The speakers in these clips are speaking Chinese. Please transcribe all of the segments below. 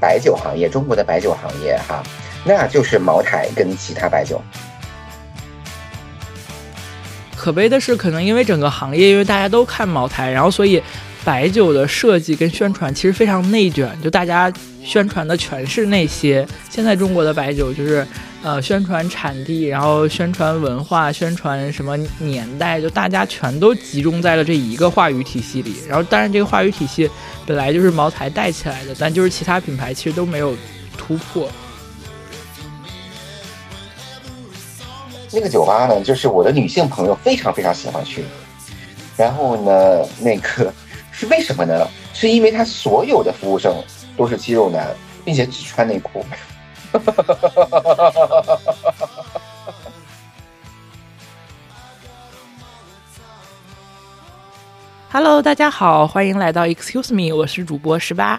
白酒行业，中国的白酒行业哈，那就是茅台跟其他白酒。可悲的是，可能因为整个行业，因为大家都看茅台，然后所以白酒的设计跟宣传其实非常内卷，就大家宣传的全是那些。现在中国的白酒就是。呃，宣传产地，然后宣传文化，宣传什么年代，就大家全都集中在了这一个话语体系里。然后，当然这个话语体系本来就是茅台带起来的，但就是其他品牌其实都没有突破。那个酒吧呢，就是我的女性朋友非常非常喜欢去。然后呢，那个是为什么呢？是因为他所有的服务生都是肌肉男，并且只穿内裤。哈哈哈哈哈哈！Hello，大家好，欢迎来到 Excuse Me，我是主播十八。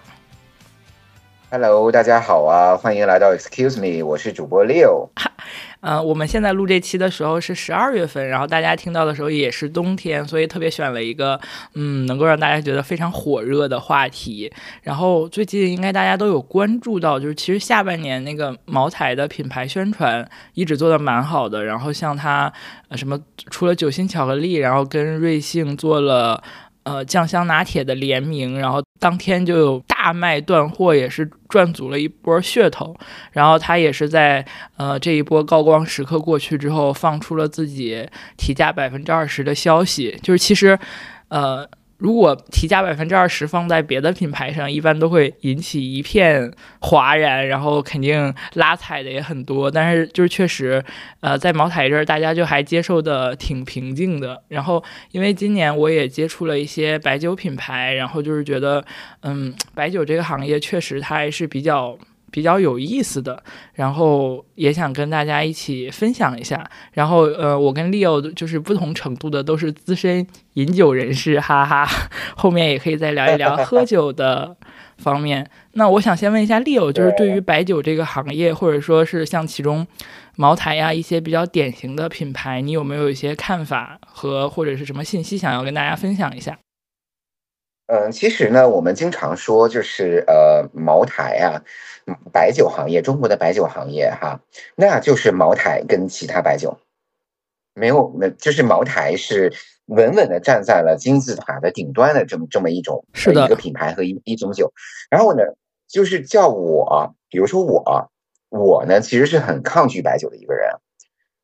Hello，大家好啊，欢迎来到 Excuse Me，我是主播 Leo。呃，我们现在录这期的时候是十二月份，然后大家听到的时候也是冬天，所以特别选了一个嗯，能够让大家觉得非常火热的话题。然后最近应该大家都有关注到，就是其实下半年那个茅台的品牌宣传一直做的蛮好的。然后像它呃什么，除了酒心巧克力，然后跟瑞幸做了。呃，酱香拿铁的联名，然后当天就有大卖断货，也是赚足了一波噱头。然后他也是在呃这一波高光时刻过去之后，放出了自己提价百分之二十的消息，就是其实，呃。如果提价百分之二十放在别的品牌上，一般都会引起一片哗然，然后肯定拉踩的也很多。但是就是确实，呃，在茅台这儿，大家就还接受的挺平静的。然后因为今年我也接触了一些白酒品牌，然后就是觉得，嗯，白酒这个行业确实它还是比较。比较有意思的，然后也想跟大家一起分享一下。然后，呃，我跟 Leo 就是不同程度的都是资深饮酒人士，哈哈。后面也可以再聊一聊喝酒的方面。那我想先问一下 Leo，就是对于白酒这个行业，或者说是像其中茅台呀一些比较典型的品牌，你有没有一些看法和或者是什么信息想要跟大家分享一下？嗯，其实呢，我们经常说就是呃，茅台啊。白酒行业，中国的白酒行业，哈，那就是茅台跟其他白酒没有，没就是茅台是稳稳的站在了金字塔的顶端的这么这么一种是一个品牌和一一种酒。然后呢，就是叫我，比如说我，我呢其实是很抗拒白酒的一个人，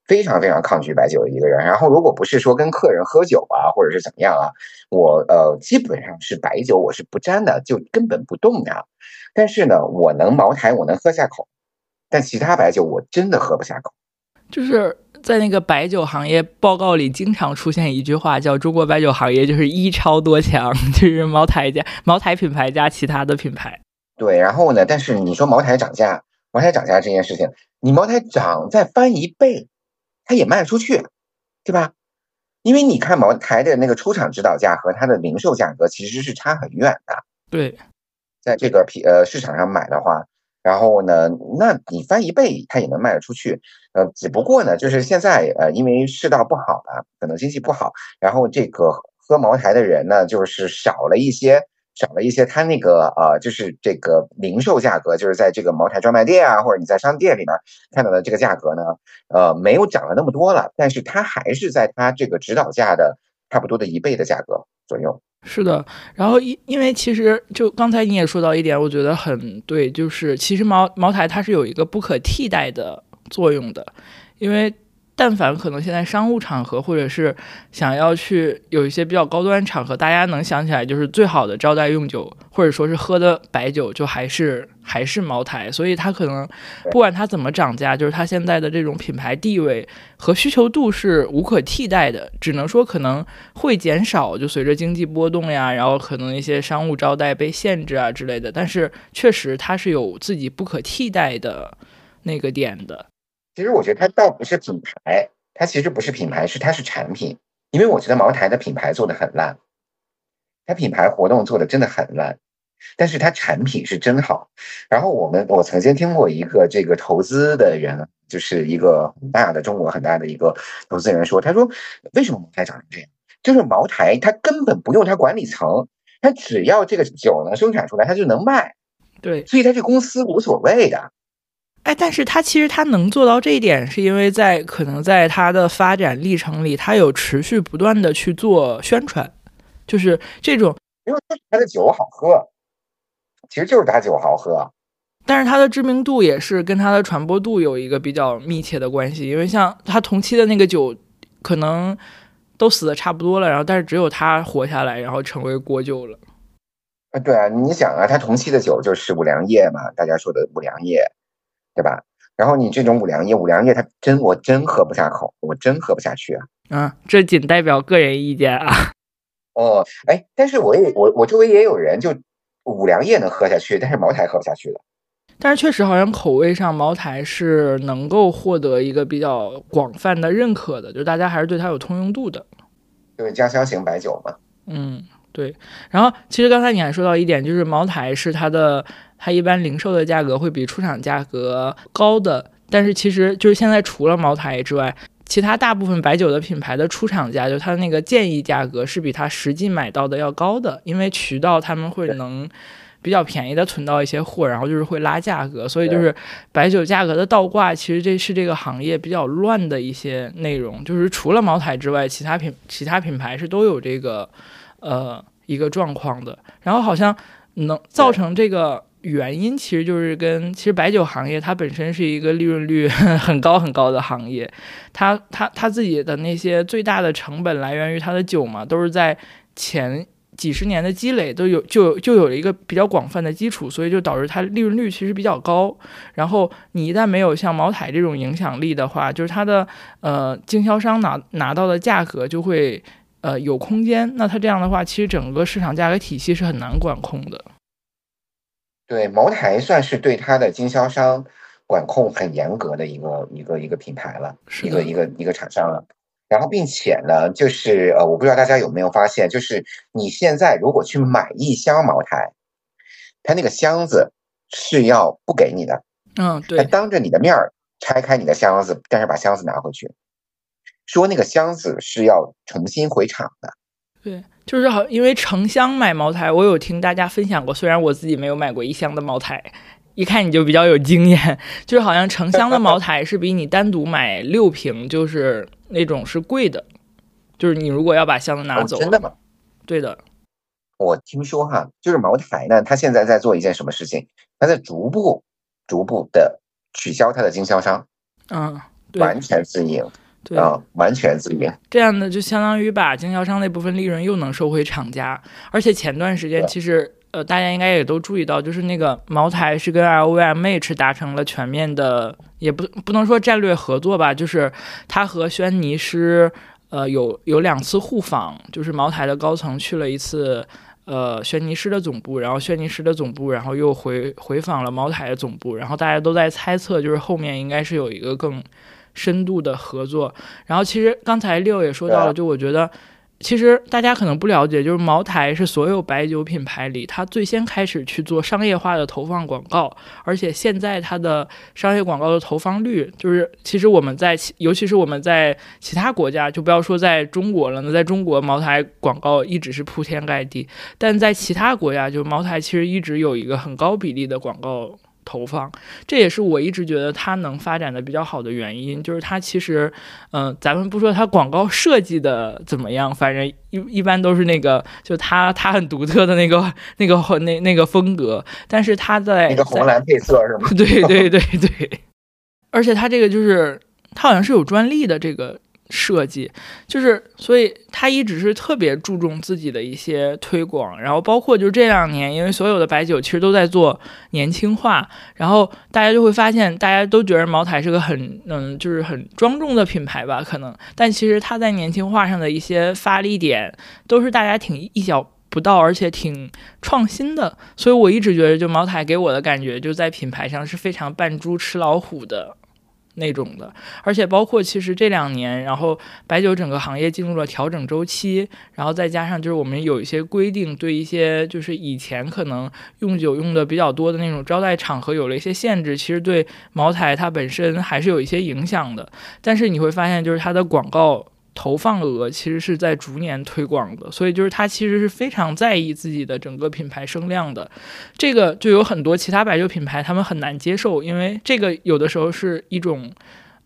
非常非常抗拒白酒的一个人。然后如果不是说跟客人喝酒啊，或者是怎么样啊，我呃基本上是白酒我是不沾的，就根本不动的。但是呢，我能茅台我能喝下口，但其他白酒我真的喝不下口。就是在那个白酒行业报告里，经常出现一句话，叫“中国白酒行业就是一超多强”，就是茅台加茅台品牌加其他的品牌。对，然后呢？但是你说茅台涨价，茅台涨价这件事情，你茅台涨再翻一倍，它也卖得出去，对吧？因为你看茅台的那个出厂指导价和它的零售价格其实是差很远的。对。在这个品呃市场上买的话，然后呢，那你翻一倍，它也能卖得出去。呃，只不过呢，就是现在呃，因为世道不好吧，可能经济不好，然后这个喝茅台的人呢，就是少了一些，涨了一些。它那个呃，就是这个零售价格，就是在这个茅台专卖店啊，或者你在商店里面看到的这个价格呢，呃，没有涨了那么多了，但是它还是在它这个指导价的差不多的一倍的价格左右。是的，然后因因为其实就刚才你也说到一点，我觉得很对，就是其实茅茅台它是有一个不可替代的作用的，因为。但凡可能，现在商务场合或者是想要去有一些比较高端场合，大家能想起来就是最好的招待用酒，或者说是喝的白酒，就还是还是茅台。所以它可能不管它怎么涨价，就是它现在的这种品牌地位和需求度是无可替代的。只能说可能会减少，就随着经济波动呀，然后可能一些商务招待被限制啊之类的。但是确实它是有自己不可替代的那个点的。其实我觉得它倒不是品牌，它其实不是品牌，是它是产品。因为我觉得茅台的品牌做的很烂，它品牌活动做的真的很烂，但是它产品是真好。然后我们我曾经听过一个这个投资的人就是一个很大的中国很大的一个投资人说，他说为什么茅台涨成这样？就是茅台它根本不用它管理层，它只要这个酒能生产出来，它就能卖。对，所以它这公司无所谓的。哎，但是他其实他能做到这一点，是因为在可能在他的发展历程里，他有持续不断的去做宣传，就是这种，因为他的酒好喝，其实就是他酒好喝。但是它的知名度也是跟它的传播度有一个比较密切的关系，因为像它同期的那个酒，可能都死的差不多了，然后但是只有他活下来，然后成为国酒了。啊，对啊，你想啊，它同期的酒就是五粮液嘛，大家说的五粮液，对吧？然后你这种五粮液，五粮液它真我真喝不下口，我真喝不下去啊。啊，这仅代表个人意见啊。哦，哎，但是我也我我周围也有人就五粮液能喝下去，但是茅台喝不下去的。但是确实，好像口味上茅台是能够获得一个比较广泛的认可的，就是大家还是对它有通用度的。对，家乡型白酒嘛。嗯，对。然后，其实刚才你还说到一点，就是茅台是它的，它一般零售的价格会比出厂价格高的。但是，其实就是现在除了茅台之外，其他大部分白酒的品牌的出厂价，就它的那个建议价格是比它实际买到的要高的，因为渠道他们会能。比较便宜的存到一些货，然后就是会拉价格，所以就是白酒价格的倒挂，其实这是这个行业比较乱的一些内容。就是除了茅台之外，其他品其他品牌是都有这个呃一个状况的。然后好像能造成这个原因，其实就是跟其实白酒行业它本身是一个利润率 很高很高的行业，它它它自己的那些最大的成本来源于它的酒嘛，都是在前。几十年的积累都有，就就有了一个比较广泛的基础，所以就导致它利润率其实比较高。然后你一旦没有像茅台这种影响力的话，就是它的呃经销商拿拿到的价格就会呃有空间。那它这样的话，其实整个市场价格体系是很难管控的。对，茅台算是对它的经销商管控很严格的一个一个一个品牌了，一个一个一个厂商了。然后，并且呢，就是呃，我不知道大家有没有发现，就是你现在如果去买一箱茅台，它那个箱子是要不给你的，嗯，对，当着你的面儿拆开你的箱子，但是把箱子拿回去，说那个箱子是要重新回厂的。对，就是好，因为成箱买茅台，我有听大家分享过，虽然我自己没有买过一箱的茅台。一看你就比较有经验，就是好像成箱的茅台是比你单独买六瓶就是那种是贵的，就是你如果要把箱子拿走，真的吗？对的，我听说哈，就是茅台呢，它现在在做一件什么事情？它在逐步、逐步的取消它的经销商，嗯，完全自营，啊，完全自营，这样的就相当于把经销商那部分利润又能收回厂家，而且前段时间其实。呃，大家应该也都注意到，就是那个茅台是跟 LVMH 达成了全面的，也不不能说战略合作吧，就是他和轩尼诗，呃，有有两次互访，就是茅台的高层去了一次，呃，轩尼诗的总部，然后轩尼诗的总部，然后又回回访了茅台的总部，然后大家都在猜测，就是后面应该是有一个更深度的合作。然后其实刚才六也说到了，就我觉得。其实大家可能不了解，就是茅台是所有白酒品牌里，它最先开始去做商业化的投放广告，而且现在它的商业广告的投放率，就是其实我们在，尤其是我们在其他国家，就不要说在中国了，那在中国茅台广告一直是铺天盖地，但在其他国家，就茅台其实一直有一个很高比例的广告。投放，这也是我一直觉得它能发展的比较好的原因，就是它其实，嗯，咱们不说它广告设计的怎么样，反正一一般都是那个，就它它很独特的那个那个那那个风格，但是它在那个红蓝配色是吗？对对对对，而且它这个就是它好像是有专利的这个。设计就是，所以他一直是特别注重自己的一些推广，然后包括就这两年，因为所有的白酒其实都在做年轻化，然后大家就会发现，大家都觉得茅台是个很嗯，就是很庄重的品牌吧，可能，但其实它在年轻化上的一些发力点都是大家挺意想不到，而且挺创新的，所以我一直觉得，就茅台给我的感觉，就在品牌上是非常扮猪吃老虎的。那种的。而且包括其实这两年，然后白酒整个行业进入了调整周期，然后再加上就是我们有一些规定，对一些就是以前可能用酒用的比较多的那种招待场合有了一些限制，其实对茅台它本身还是有一些影响的。但是你会发现，就是它的广告。投放额其实是在逐年推广的，所以就是他其实是非常在意自己的整个品牌声量的。这个就有很多其他白酒品牌他们很难接受，因为这个有的时候是一种。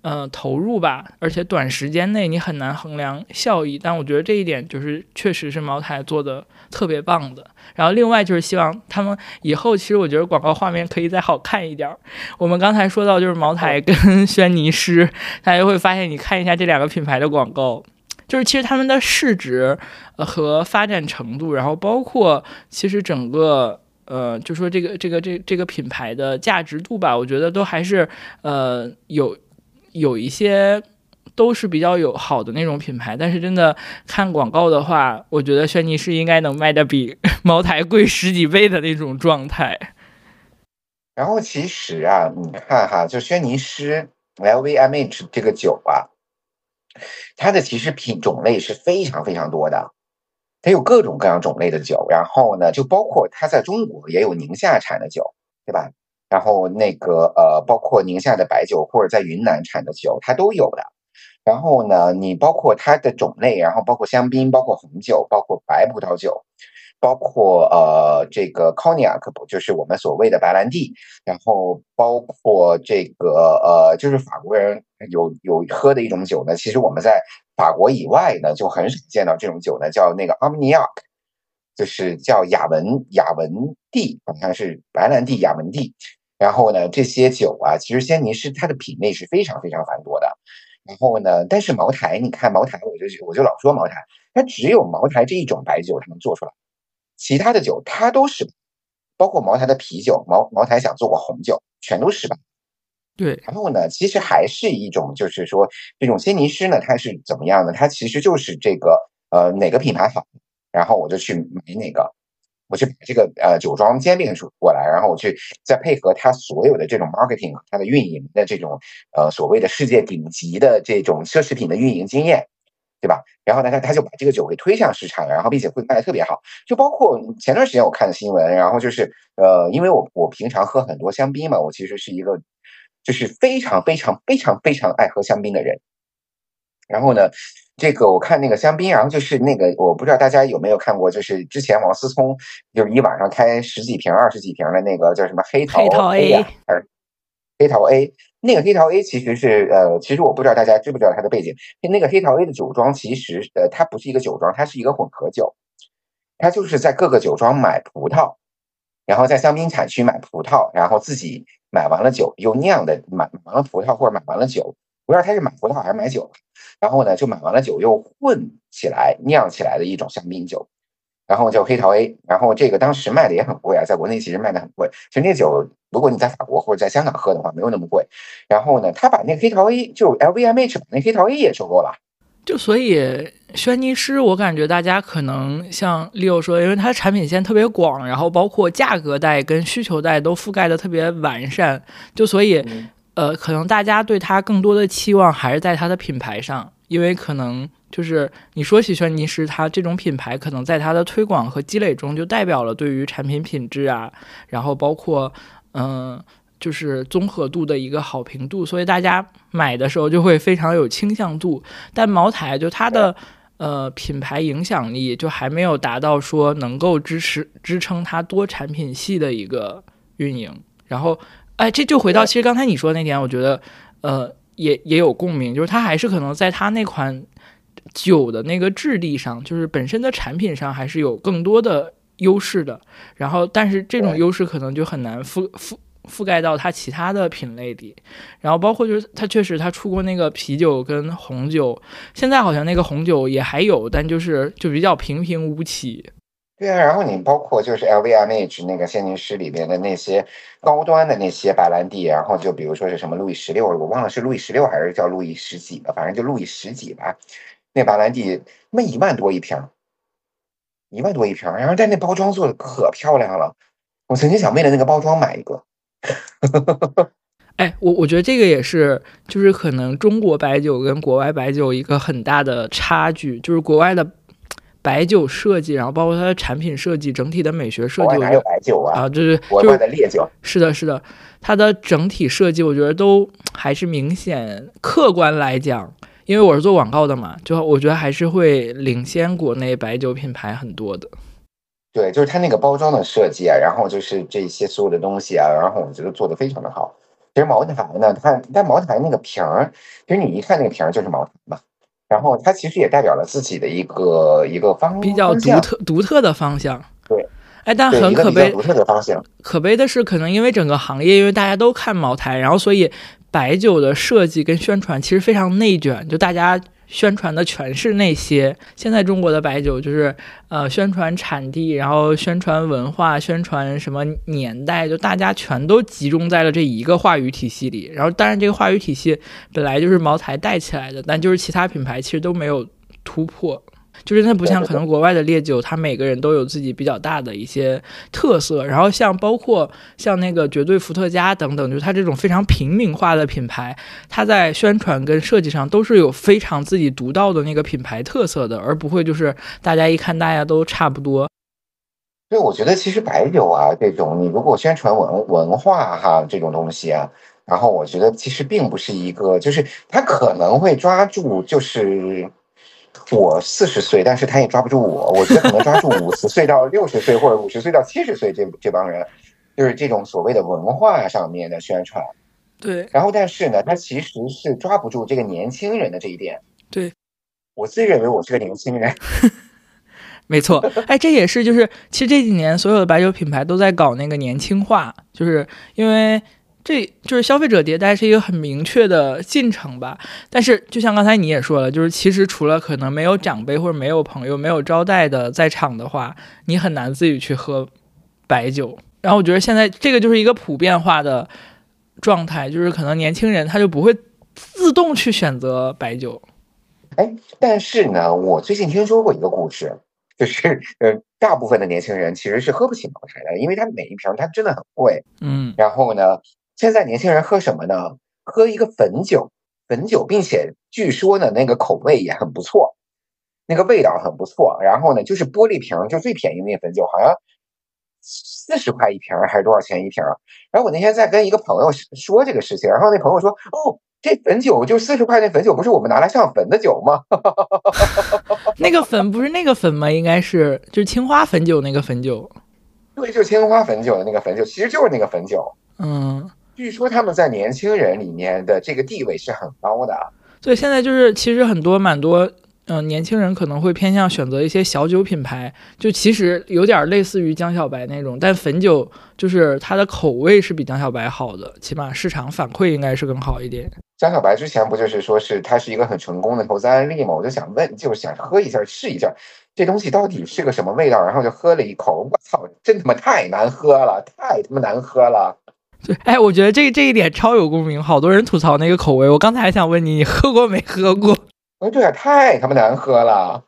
呃，投入吧，而且短时间内你很难衡量效益，但我觉得这一点就是确实是茅台做的特别棒的。然后另外就是希望他们以后，其实我觉得广告画面可以再好看一点。我们刚才说到就是茅台跟 轩尼诗，大家会发现你看一下这两个品牌的广告，就是其实他们的市值和发展程度，然后包括其实整个呃，就说这个这个这这个品牌的价值度吧，我觉得都还是呃有。有一些都是比较有好的那种品牌，但是真的看广告的话，我觉得轩尼诗应该能卖的比 茅台贵十几倍的那种状态。然后其实啊，你看哈，就轩尼诗 LVMH 这个酒啊，它的其实品种类是非常非常多的，它有各种各样种类的酒。然后呢，就包括它在中国也有宁夏产的酒，对吧？然后那个呃，包括宁夏的白酒或者在云南产的酒，它都有的。然后呢，你包括它的种类，然后包括香槟，包括红酒，包括白葡萄酒，包括呃这个 cognac，就是我们所谓的白兰地。然后包括这个呃，就是法国人有有喝的一种酒呢。其实我们在法国以外呢，就很少见到这种酒呢，叫那个 Armagnac，就是叫雅文雅文地，好像是白兰地雅文地。然后呢，这些酒啊，其实轩尼诗它的品类是非常非常繁多的。然后呢，但是茅台，你看茅台，我就我就老说茅台，它只有茅台这一种白酒它能做出来，其他的酒它都是，包括茅台的啤酒，茅茅台想做过红酒，全都失败。对。然后呢，其实还是一种，就是说这种轩尼诗呢，它是怎么样呢？它其实就是这个呃哪个品牌好，然后我就去买哪个。我去把这个呃酒庄兼并出过来，然后我去再配合他所有的这种 marketing，它的运营的这种呃所谓的世界顶级的这种奢侈品的运营经验，对吧？然后呢，他他就把这个酒给推向市场，然后并且会卖的特别好。就包括前段时间我看的新闻，然后就是呃，因为我我平常喝很多香槟嘛，我其实是一个就是非常非常非常非常爱喝香槟的人，然后呢。这个我看那个香槟，然后就是那个我不知道大家有没有看过，就是之前王思聪就是一晚上开十几瓶、二十几瓶的那个叫什么黑桃 A 呀，还是黑桃 A？那个黑桃 A 其实是呃，其实我不知道大家知不知道它的背景。那个黑桃 A 的酒庄其实呃，它不是一个酒庄，它是一个混合酒，它就是在各个酒庄买葡萄，然后在香槟产区买葡萄，然后自己买完了酒又酿的，买完了葡萄或者买完了酒。不知道他是买葡萄还是买酒，然后呢，就买完了酒又混起来酿起来的一种香槟酒，然后叫黑桃 A，然后这个当时卖的也很贵啊，在国内其实卖的很贵。其实那酒，如果你在法国或者在香港喝的话，没有那么贵。然后呢，他把那个黑桃 A 就 LVMH 把那黑桃 A 也收购了。就所以轩尼诗，我感觉大家可能像 Leo 说，因为它的产品线特别广，然后包括价格带跟需求带都覆盖的特别完善，就所以。呃，可能大家对它更多的期望还是在它的品牌上，因为可能就是你说起轩尼诗，它这种品牌可能在它的推广和积累中就代表了对于产品品质啊，然后包括嗯，就是综合度的一个好评度，所以大家买的时候就会非常有倾向度。但茅台就它的呃品牌影响力就还没有达到说能够支持支撑它多产品系的一个运营，然后。哎，这就回到其实刚才你说的那点，我觉得，呃，也也有共鸣，就是它还是可能在它那款酒的那个质地上，就是本身的产品上还是有更多的优势的。然后，但是这种优势可能就很难覆覆覆盖到它其他的品类里。然后，包括就是它确实它出过那个啤酒跟红酒，现在好像那个红酒也还有，但就是就比较平平无奇。对啊，然后你包括就是 LVMH 那个仙尼诗里边的那些高端的那些白兰地，然后就比如说是什么路易十六，我忘了是路易十六还是叫路易十几了，反正就路易十几吧。那白兰地卖一万多一瓶，一万多一瓶，然后但那包装做的可漂亮了，我曾经想为了那个包装买一个。哎，我我觉得这个也是，就是可能中国白酒跟国外白酒一个很大的差距，就是国外的白酒设计，然后包括它的产品设计，整体的美学设计，哪有白酒啊？啊，就是国外的烈酒。是的，是的，它的整体设计，我觉得都还是明显，客观来讲。因为我是做广告的嘛，就我觉得还是会领先国内白酒品牌很多的。对，就是它那个包装的设计啊，然后就是这些所有的东西啊，然后我觉得做的非常的好。其实茅台呢，它但茅台那个瓶儿，其实你一看那个瓶儿就是茅台嘛。然后它其实也代表了自己的一个一个方比较独特独特的方向。对，哎，但很可悲，独特的方向。可悲的是，可能因为整个行业，因为大家都看茅台，然后所以。白酒的设计跟宣传其实非常内卷，就大家宣传的全是那些。现在中国的白酒就是，呃，宣传产地，然后宣传文化，宣传什么年代，就大家全都集中在了这一个话语体系里。然后，当然这个话语体系本来就是茅台带起来的，但就是其他品牌其实都没有突破。就是它不像可能国外的烈酒，它每个人都有自己比较大的一些特色。然后像包括像那个绝对伏特加等等，就是它这种非常平民化的品牌，它在宣传跟设计上都是有非常自己独到的那个品牌特色的，而不会就是大家一看大家都差不多。对，我觉得其实白酒啊这种，你如果宣传文文化哈这种东西啊，然后我觉得其实并不是一个，就是它可能会抓住就是。我四十岁，但是他也抓不住我。我觉得可能抓住五十岁到六十岁，或者五十岁到七十岁这这帮人，就是这种所谓的文化上面的宣传。对。然后，但是呢，他其实是抓不住这个年轻人的这一点。对。我自认为我是个年轻人。没错。哎，这也是就是，其实这几年所有的白酒品牌都在搞那个年轻化，就是因为。这就是消费者迭代是一个很明确的进程吧，但是就像刚才你也说了，就是其实除了可能没有长辈或者没有朋友、没有招待的在场的话，你很难自己去喝白酒。然后我觉得现在这个就是一个普遍化的状态，就是可能年轻人他就不会自动去选择白酒。哎，但是呢，我最近听说过一个故事，就是呃，大部分的年轻人其实是喝不起茅台的，因为它每一瓶它真的很贵。嗯，然后呢？现在年轻人喝什么呢？喝一个汾酒，汾酒，并且据说呢，那个口味也很不错，那个味道很不错。然后呢，就是玻璃瓶，就最便宜那个汾酒，好像四十块一瓶还是多少钱一瓶？然后我那天在跟一个朋友说这个事情，然后那朋友说：“哦，这汾酒就四十块那汾酒，不是我们拿来上坟的酒吗？” 那个汾不是那个汾吗？应该是就是青花汾酒那个汾酒。对，就是青花汾酒的那个汾酒，其实就是那个汾酒。嗯。据说他们在年轻人里面的这个地位是很高的，所以现在就是其实很多蛮多嗯年轻人可能会偏向选择一些小酒品牌，就其实有点类似于江小白那种，但汾酒就是它的口味是比江小白好的，起码市场反馈应该是更好一点。江小白之前不就是说是它是一个很成功的投资案例吗？我就想问，就是想喝一下试一下这东西到底是个什么味道，然后就喝了一口，我操，真他妈太难喝了，太他妈难喝了。对，哎，我觉得这这一点超有共鸣，好多人吐槽那个口味。我刚才还想问你，你喝过没喝过？哎，这也，太他妈难喝了。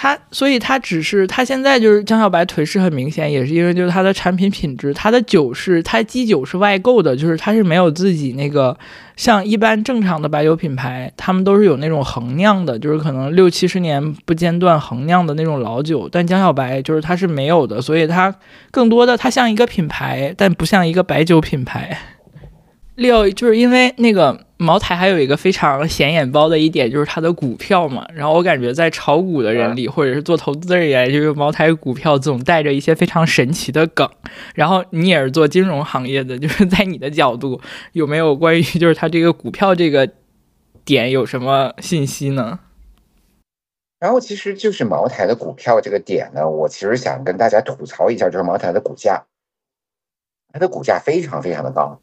它，所以它只是它现在就是江小白颓势很明显，也是因为就是它的产品品质，它的酒是它基酒是外购的，就是它是没有自己那个像一般正常的白酒品牌，他们都是有那种恒酿的，就是可能六七十年不间断恒酿的那种老酒，但江小白就是它是没有的，所以它更多的它像一个品牌，但不像一个白酒品牌。六就是因为那个。茅台还有一个非常显眼包的一点，就是它的股票嘛。然后我感觉在炒股的人里，或者是做投资的人，就是茅台股票总带着一些非常神奇的梗。然后你也是做金融行业的，就是在你的角度，有没有关于就是它这个股票这个点有什么信息呢？然后其实就是茅台的股票这个点呢，我其实想跟大家吐槽一下，就是茅台的股价，它的股价非常非常的高。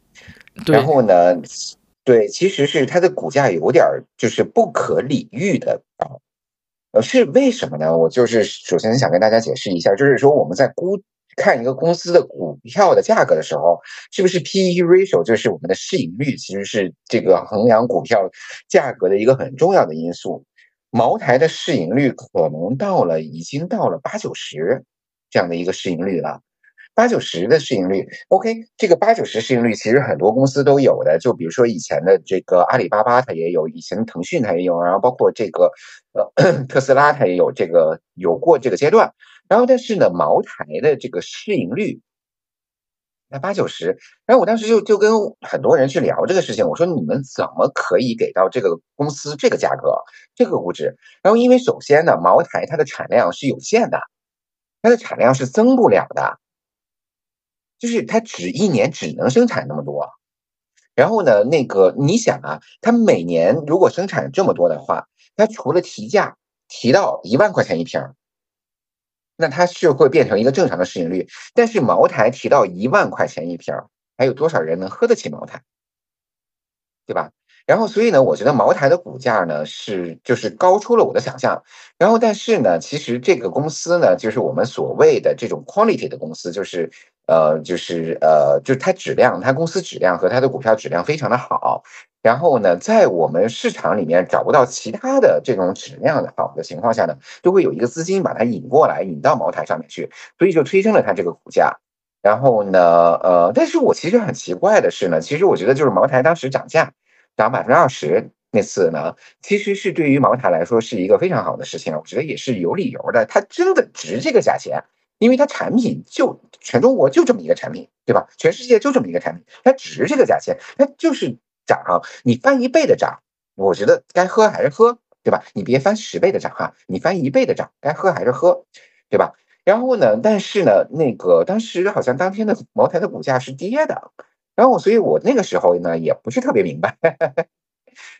然后呢？对，其实是它的股价有点就是不可理喻的高，呃，是为什么呢？我就是首先想跟大家解释一下，就是说我们在估看一个公司的股票的价格的时候，是不是 P/E ratio 就是我们的市盈率，其实是这个衡量股票价格的一个很重要的因素。茅台的市盈率可能到了已经到了八九十这样的一个市盈率了。八九十的市盈率，OK，这个八九十市盈率其实很多公司都有的，就比如说以前的这个阿里巴巴它也有，以前腾讯它也有，然后包括这个呃特斯拉它也有这个有过这个阶段，然后但是呢，茅台的这个市盈率。那八九十，然后我当时就就跟很多人去聊这个事情，我说你们怎么可以给到这个公司这个价格、这个估值？然后因为首先呢，茅台它的产量是有限的，它的产量是增不了的，就是它只一年只能生产那么多。然后呢，那个你想啊，它每年如果生产这么多的话，它除了提价提到一万块钱一瓶。那它是会变成一个正常的市盈率，但是茅台提到一万块钱一瓶儿，还有多少人能喝得起茅台，对吧？然后所以呢，我觉得茅台的股价呢是就是高出了我的想象。然后但是呢，其实这个公司呢，就是我们所谓的这种 quality 的公司，就是呃就是呃就是它质量，它公司质量和它的股票质量非常的好。然后呢，在我们市场里面找不到其他的这种质量的好的情况下呢，就会有一个资金把它引过来，引到茅台上面去，所以就推升了它这个股价。然后呢，呃，但是我其实很奇怪的是呢，其实我觉得就是茅台当时涨价涨百分之二十那次呢，其实是对于茅台来说是一个非常好的事情，我觉得也是有理由的，它真的值这个价钱，因为它产品就全中国就这么一个产品，对吧？全世界就这么一个产品，它值这个价钱，它就是。涨，你翻一倍的涨，我觉得该喝还是喝，对吧？你别翻十倍的涨哈，你翻一倍的涨，该喝还是喝，对吧？然后呢，但是呢，那个当时好像当天的茅台的股价是跌的，然后所以我那个时候呢也不是特别明白。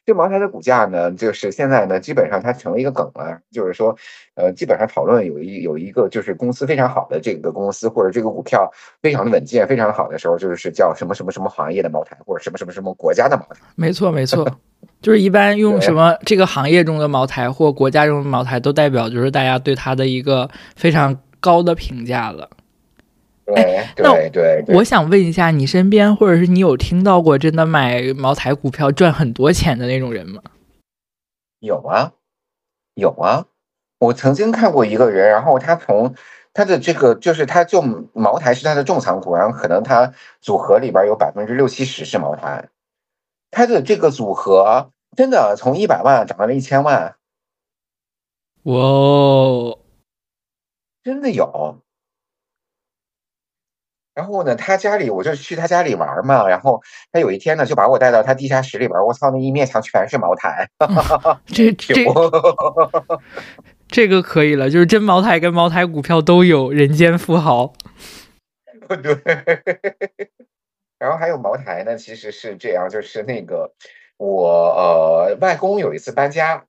这茅台的股价呢，就是现在呢，基本上它成了一个梗了。就是说，呃，基本上讨论有一有一个就是公司非常好的这个公司，或者这个股票非常的稳健、非常的好的时候，就是叫什么什么什么行业的茅台，或者什么什么什么国家的茅台。没错，没错，就是一般用什么这个行业中的茅台或国家中的茅台，都代表就是大家对它的一个非常高的评价了。哎，对对，我想问一下，你身边或者是你有听到过真的买茅台股票赚很多钱的那种人吗？有啊，有啊，我曾经看过一个人，然后他从他的这个就是他就茅台是他的重仓股，然后可能他组合里边有百分之六七十是茅台，他的这个组合真的从一百万涨到了一千万，哇，真的有。然后呢，他家里我就去他家里玩嘛。然后他有一天呢，就把我带到他地下室里边。我操，那一面墙全是茅台。这这这个可以了，就是真茅台跟茅台股票都有人间富豪。对。然后还有茅台呢，其实是这样，就是那个我呃外公有一次搬家，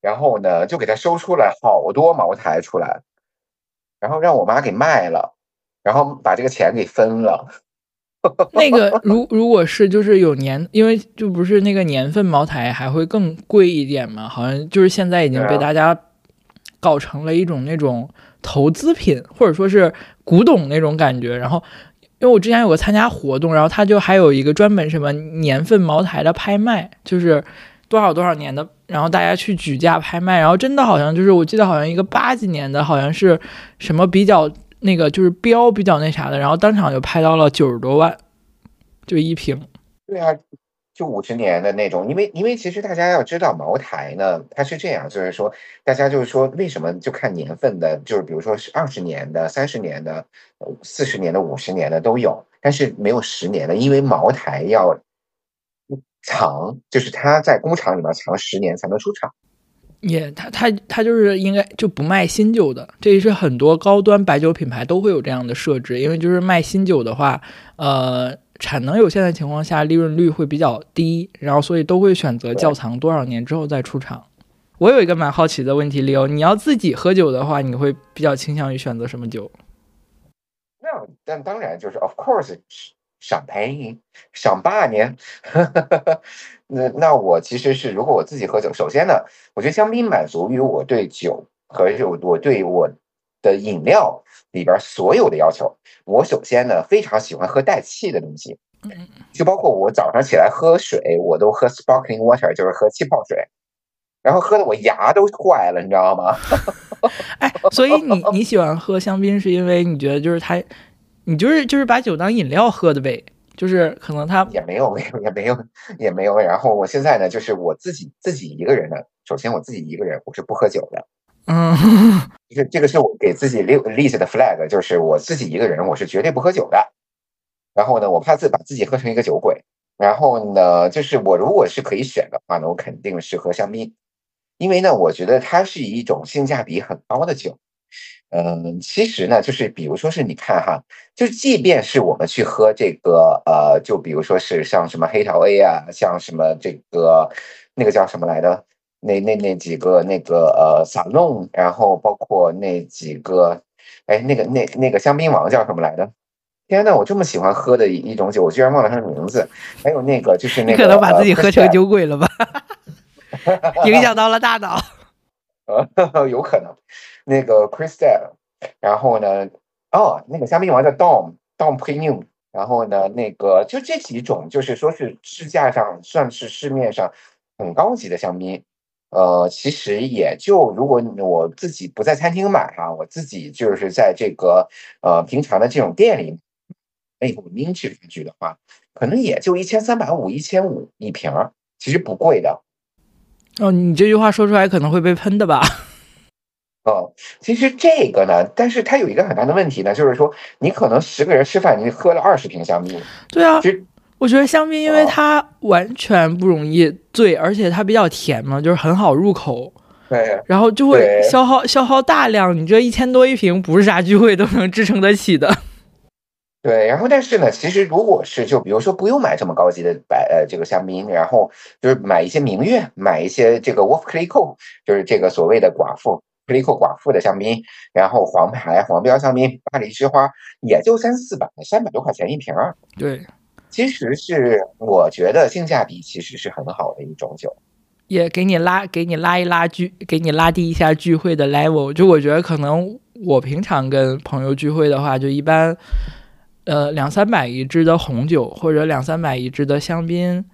然后呢就给他收出来好多茅台出来，然后让我妈给卖了。然后把这个钱给分了。那个，如如果是就是有年，因为就不是那个年份茅台还会更贵一点嘛？好像就是现在已经被大家搞成了一种那种投资品，或者说是古董那种感觉。然后，因为我之前有个参加活动，然后他就还有一个专门什么年份茅台的拍卖，就是多少多少年的，然后大家去举价拍卖，然后真的好像就是我记得好像一个八几年的，好像是什么比较。那个就是标比较那啥的，然后当场就拍到了九十多万，就一瓶。对啊，就五十年的那种，因为因为其实大家要知道茅台呢，它是这样，就是说大家就是说为什么就看年份的，就是比如说是二十年的、三十年的、四十年的、五十年的都有，但是没有十年的，因为茅台要藏，就是它在工厂里面藏十年才能出厂。也，他他他就是应该就不卖新酒的，这也是很多高端白酒品牌都会有这样的设置，因为就是卖新酒的话，呃，产能有限的情况下，利润率会比较低，然后所以都会选择窖藏多少年之后再出厂。我有一个蛮好奇的问题，Leo，你要自己喝酒的话，你会比较倾向于选择什么酒？那但当然就是，of course。想陪你，想八年，那那我其实是，如果我自己喝酒，首先呢，我觉得香槟满足于我对酒和就我对我的饮料里边所有的要求。我首先呢，非常喜欢喝带气的东西，就包括我早上起来喝水，我都喝 sparkling water，就是喝气泡水，然后喝的我牙都坏了，你知道吗？哎，所以你你喜欢喝香槟，是因为你觉得就是它。你就是就是把酒当饮料喝的呗，就是可能他也没有没有也没有也没有。然后我现在呢，就是我自己自己一个人呢，首先我自己一个人我是不喝酒的，嗯，这这个是我给自己立立下的 flag，就是我自己一个人我是绝对不喝酒的。然后呢，我怕自把自己喝成一个酒鬼。然后呢，就是我如果是可以选的话呢，我肯定是喝香槟，因为呢，我觉得它是一种性价比很高的酒。嗯，其实呢，就是比如说是你看哈，就即便是我们去喝这个呃，就比如说是像什么黑桃 A 啊，像什么这个那个叫什么来的，那那那几个那个呃萨弄，然后包括那几个，哎，那个那那个香槟王叫什么来的？天呐，我这么喜欢喝的一种酒，我居然忘了它的名字。还有那个就是那个，可能把自己喝成酒鬼了吧？影响到了大脑。呃，有可能。那个 Crystal，然后呢，哦，那个香槟王叫 Dom Dom Premium，然后呢，那个就这几种，就是说是市价上算是市面上很高级的香槟。呃，其实也就如果我自己不在餐厅买哈，我自己就是在这个呃平常的这种店里。那我拎去出去的话，可能也就一千三百五、一千五一瓶儿，其实不贵的。哦，你这句话说出来可能会被喷的吧？哦，其实这个呢，但是它有一个很大的问题呢，就是说你可能十个人吃饭，你喝了二十瓶香槟。对啊，其实我觉得香槟，因为它完全不容易醉，而且它比较甜嘛，就是很好入口。对，然后就会消耗消耗大量，你这一千多一瓶，不是啥聚会都能支撑得起的。对，然后但是呢，其实如果是就比如说不用买这么高级的白呃这个香槟，然后就是买一些明月，买一些这个 Wolf Clicquot，就是这个所谓的寡妇 Clicquot 寡妇的香槟，然后黄牌黄标香槟，巴黎之花也就三四百，三百多块钱一瓶儿。对，其实是我觉得性价比其实是很好的一种酒，也给你拉给你拉一拉聚，给你拉低一下聚会的 level。就我觉得可能我平常跟朋友聚会的话，就一般。呃，两三百一支的红酒，或者两三百一支的香槟，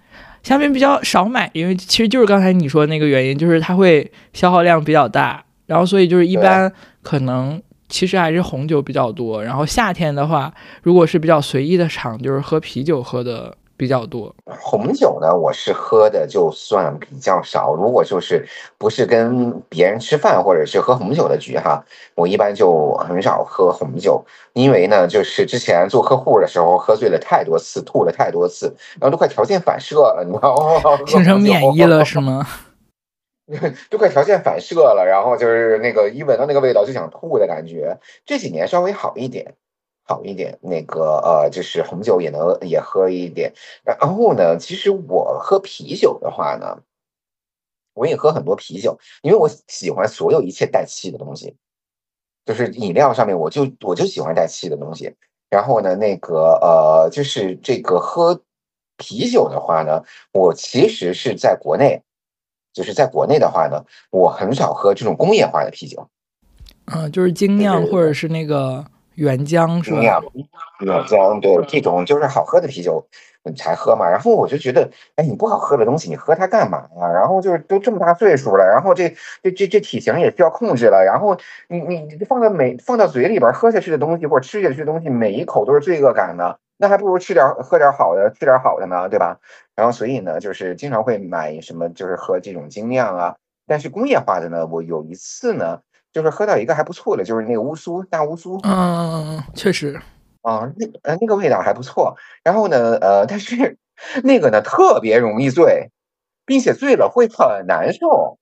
香槟比较少买，因为其实就是刚才你说那个原因，就是它会消耗量比较大，然后所以就是一般可能其实还是红酒比较多。然后夏天的话，如果是比较随意的场，就是喝啤酒喝的。比较多红酒呢，我是喝的就算比较少。如果就是不是跟别人吃饭或者是喝红酒的局哈，我一般就很少喝红酒，因为呢，就是之前做客户的时候喝醉了太多次，吐了太多次，然后都快条件反射了，你知道吗？形成免疫了是吗？都快条件反射了，然后就是那个一闻到那个味道就想吐的感觉。这几年稍微好一点。好一点，那个呃，就是红酒也能也喝一点。然后呢，其实我喝啤酒的话呢，我也喝很多啤酒，因为我喜欢所有一切带气的东西，就是饮料上面我就我就喜欢带气的东西。然后呢，那个呃，就是这个喝啤酒的话呢，我其实是在国内，就是在国内的话呢，我很少喝这种工业化的啤酒，嗯，就是精酿或者是那个。原浆是吧？原浆对，这种就是好喝的啤酒才喝嘛。然后我就觉得，哎，你不好喝的东西，你喝它干嘛呀？然后就是都这么大岁数了，然后这这这这体型也需要控制了。然后你你放到每放到嘴里边喝下去的东西，或者吃下去的东西，每一口都是罪恶感的，那还不如吃点喝点好的，吃点好的呢，对吧？然后所以呢，就是经常会买什么，就是喝这种精酿啊。但是工业化的呢，我有一次呢。就是喝到一个还不错的，就是那个乌苏大乌苏，嗯，确实，啊，那呃那个味道还不错。然后呢，呃，但是 那个呢特别容易醉，并且醉了会很难受。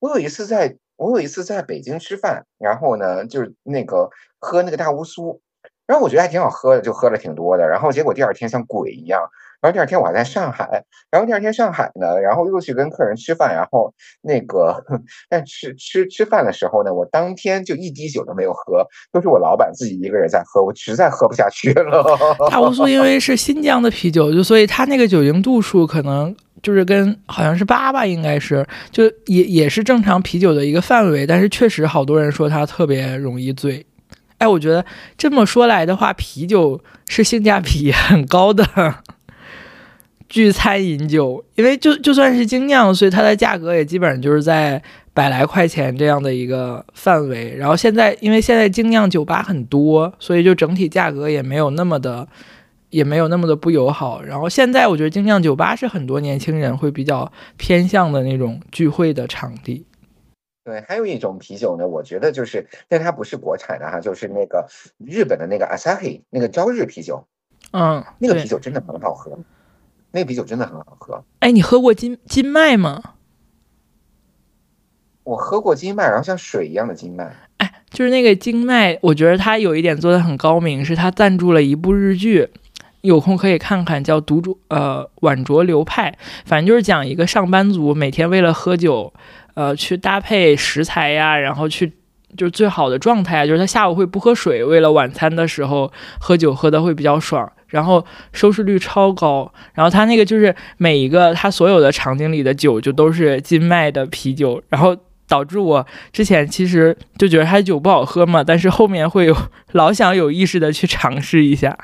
我有一次在，我有一次在北京吃饭，然后呢就是那个喝那个大乌苏，然后我觉得还挺好喝的，就喝了挺多的。然后结果第二天像鬼一样。然后第二天我还在上海，然后第二天上海呢，然后又去跟客人吃饭，然后那个但吃吃吃饭的时候呢，我当天就一滴酒都没有喝，都是我老板自己一个人在喝，我实在喝不下去了。大乌苏因为是新疆的啤酒，就所以它那个酒精度数可能就是跟好像是八吧，应该是就也也是正常啤酒的一个范围，但是确实好多人说它特别容易醉。哎，我觉得这么说来的话，啤酒是性价比很高的。聚餐饮酒，因为就就算是精酿，所以它的价格也基本上就是在百来块钱这样的一个范围。然后现在因为现在精酿酒吧很多，所以就整体价格也没有那么的。也没有那么的不友好。然后现在我觉得精酿酒吧是很多年轻人会比较偏向的那种聚会的场地。对，还有一种啤酒呢，我觉得就是，但它不是国产的哈，就是那个日本的那个 Asahi 那个朝日啤酒。嗯，那个啤酒真的很好喝，那个啤酒真的很好喝。哎，你喝过金金麦吗？我喝过金麦，然后像水一样的金麦。哎，就是那个金麦，我觉得它有一点做的很高明，是它赞助了一部日剧。有空可以看看，叫《独酌》呃，晚酌流派，反正就是讲一个上班族每天为了喝酒，呃，去搭配食材呀，然后去就是最好的状态啊，就是他下午会不喝水，为了晚餐的时候喝酒喝的会比较爽，然后收视率超高，然后他那个就是每一个他所有的场景里的酒就都是金麦的啤酒，然后导致我之前其实就觉得他酒不好喝嘛，但是后面会有 老想有意识的去尝试一下。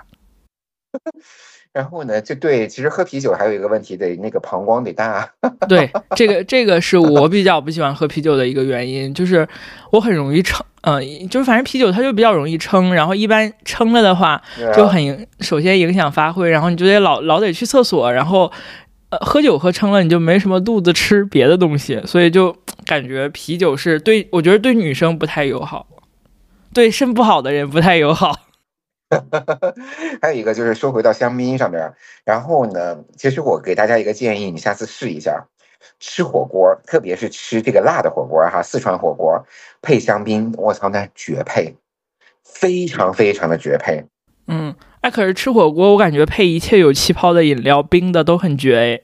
然后呢，就对，其实喝啤酒还有一个问题，得那个膀胱得大。对，这个这个是我比较不喜欢喝啤酒的一个原因，就是我很容易撑，嗯，就是反正啤酒它就比较容易撑，然后一般撑了的话就很首先影响发挥，然后你就得老老得去厕所，然后呃喝酒喝撑了你就没什么肚子吃别的东西，所以就感觉啤酒是对我觉得对女生不太友好，对肾不好的人不太友好。还有一个就是说回到香槟上面，然后呢，其实我给大家一个建议，你下次试一下，吃火锅，特别是吃这个辣的火锅哈，四川火锅配香槟，我操，那绝配，非常非常的绝配。嗯，哎，可是吃火锅，我感觉配一切有气泡的饮料，冰的都很绝哎。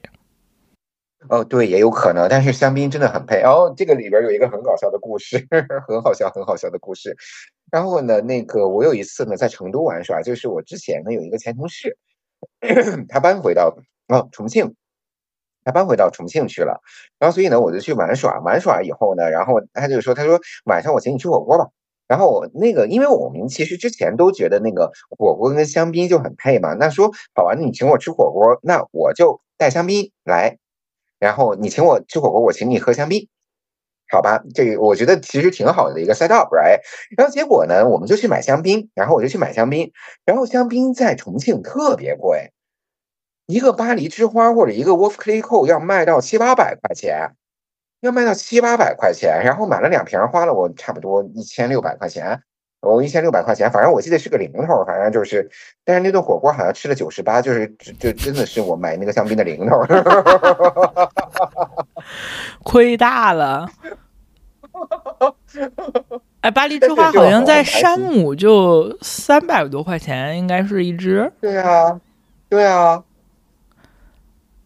哦，对，也有可能，但是香槟真的很配。哦，这个里边有一个很搞笑的故事，很好笑，很好笑的故事。然后呢，那个我有一次呢在成都玩耍，就是我之前呢有一个前同事，他搬回到哦重庆，他搬回到重庆去了。然后所以呢我就去玩耍，玩耍以后呢，然后他就说，他说晚上我请你吃火锅吧。然后我那个因为我们其实之前都觉得那个火锅跟香槟就很配嘛，那说好啊，你请我吃火锅，那我就带香槟来。然后你请我吃火锅，我请你喝香槟，好吧？这个我觉得其实挺好的一个 set up，right？然后结果呢，我们就去买香槟，然后我就去买香槟，然后香槟在重庆特别贵，一个巴黎之花或者一个 Wolf c l i c o 要卖到七八百块钱，要卖到七八百块钱，然后买了两瓶，花了我差不多一千六百块钱。我一千六百块钱，反正我记得是个零头，反正就是，但是那顿火锅好像吃了九十八，就是就真的是我买那个香槟的零头，亏大了。哎，巴黎之花好像在山姆就三百多块钱，应该是一支。对啊，对啊。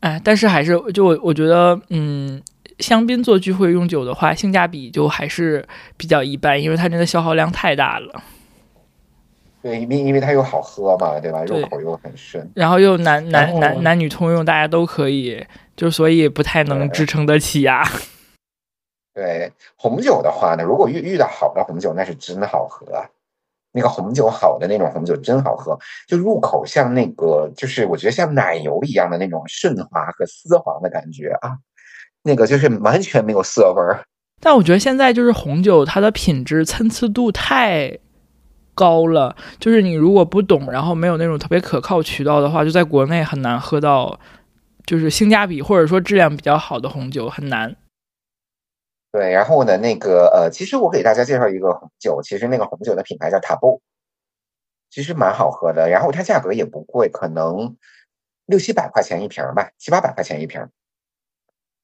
哎，但是还是就我我觉得，嗯。香槟做聚会用酒的话，性价比就还是比较一般，因为它真的消耗量太大了。对，因为因为它又好喝嘛，对吧？入口又很顺，然后又男男男男女通用，大家都可以，就所以不太能支撑得起呀。对，红酒的话呢，如果遇遇到好的红酒，那是真好喝。那个红酒好的那种红酒真好喝，就入口像那个，就是我觉得像奶油一样的那种顺滑和丝滑的感觉啊。那个就是完全没有涩味儿，但我觉得现在就是红酒，它的品质参差度太高了。就是你如果不懂，然后没有那种特别可靠渠道的话，就在国内很难喝到就是性价比或者说质量比较好的红酒，很难。对，然后呢，那个呃，其实我给大家介绍一个红酒，其实那个红酒的品牌叫塔布，其实蛮好喝的，然后它价格也不贵，可能六七百块钱一瓶吧，七八百块钱一瓶。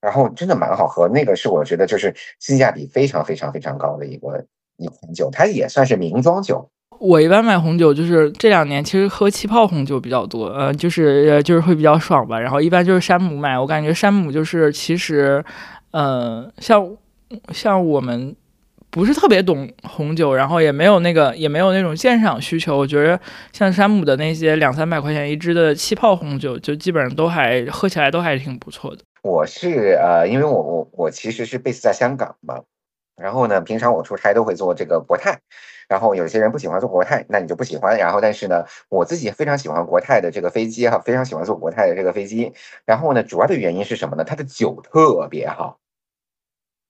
然后真的蛮好喝，那个是我觉得就是性价比非常非常非常高的一个一款酒，它也算是名庄酒。我一般买红酒就是这两年其实喝气泡红酒比较多，呃，就是呃就是会比较爽吧。然后一般就是山姆买，我感觉山姆就是其实，呃，像像我们不是特别懂红酒，然后也没有那个也没有那种鉴赏需求，我觉得像山姆的那些两三百块钱一支的气泡红酒，就基本上都还喝起来都还挺不错的。我是呃，因为我我我其实是 base 在香港嘛，然后呢，平常我出差都会坐这个国泰，然后有些人不喜欢坐国泰，那你就不喜欢。然后但是呢，我自己非常喜欢国泰的这个飞机哈，非常喜欢坐国泰的这个飞机。然后呢，主要的原因是什么呢？它的酒特别好，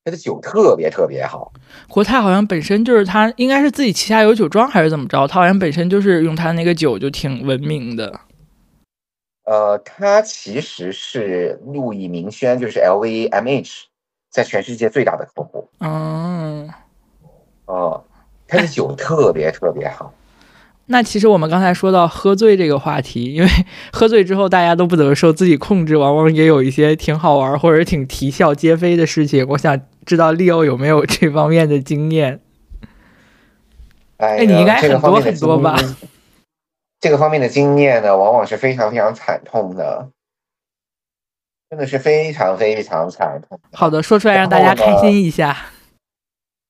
它的酒特别特别好。国泰好像本身就是它应该是自己旗下有酒庄还是怎么着？它好像本身就是用它那个酒就挺闻名的。呃，它其实是路易明轩，就是 LVMH 在全世界最大的客户。嗯，哦，它的酒特别特别好。那其实我们刚才说到喝醉这个话题，因为 喝醉之后大家都不怎么受自己控制，往往也有一些挺好玩或者挺啼笑皆非的事情。我想知道 Leo 有没有这方面的经验？哎，你应该很多很多吧？这个方面的经验呢，往往是非常非常惨痛的，真的是非常非常惨痛。好的，说出来让大家开心一下。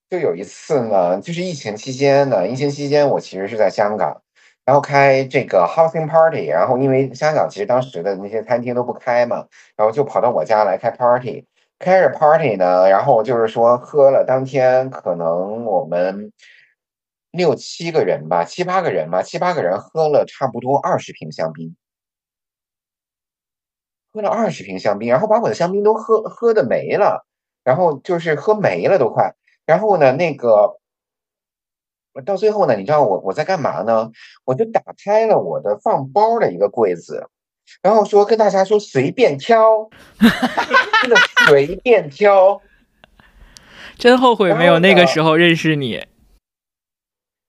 就有一次呢，就是疫情期间呢，疫情期间我其实是在香港，然后开这个 housing party，然后因为香港其实当时的那些餐厅都不开嘛，然后就跑到我家来开 party，开着 party 呢，然后就是说喝了，当天可能我们。六七个人吧，七八个人吧，七八个人喝了差不多二十瓶香槟，喝了二十瓶香槟，然后把我的香槟都喝喝的没了，然后就是喝没了都快，然后呢，那个到最后呢，你知道我我在干嘛呢？我就打开了我的放包的一个柜子，然后说跟大家说随便挑，真的随便挑，真后悔没有那个时候认识你。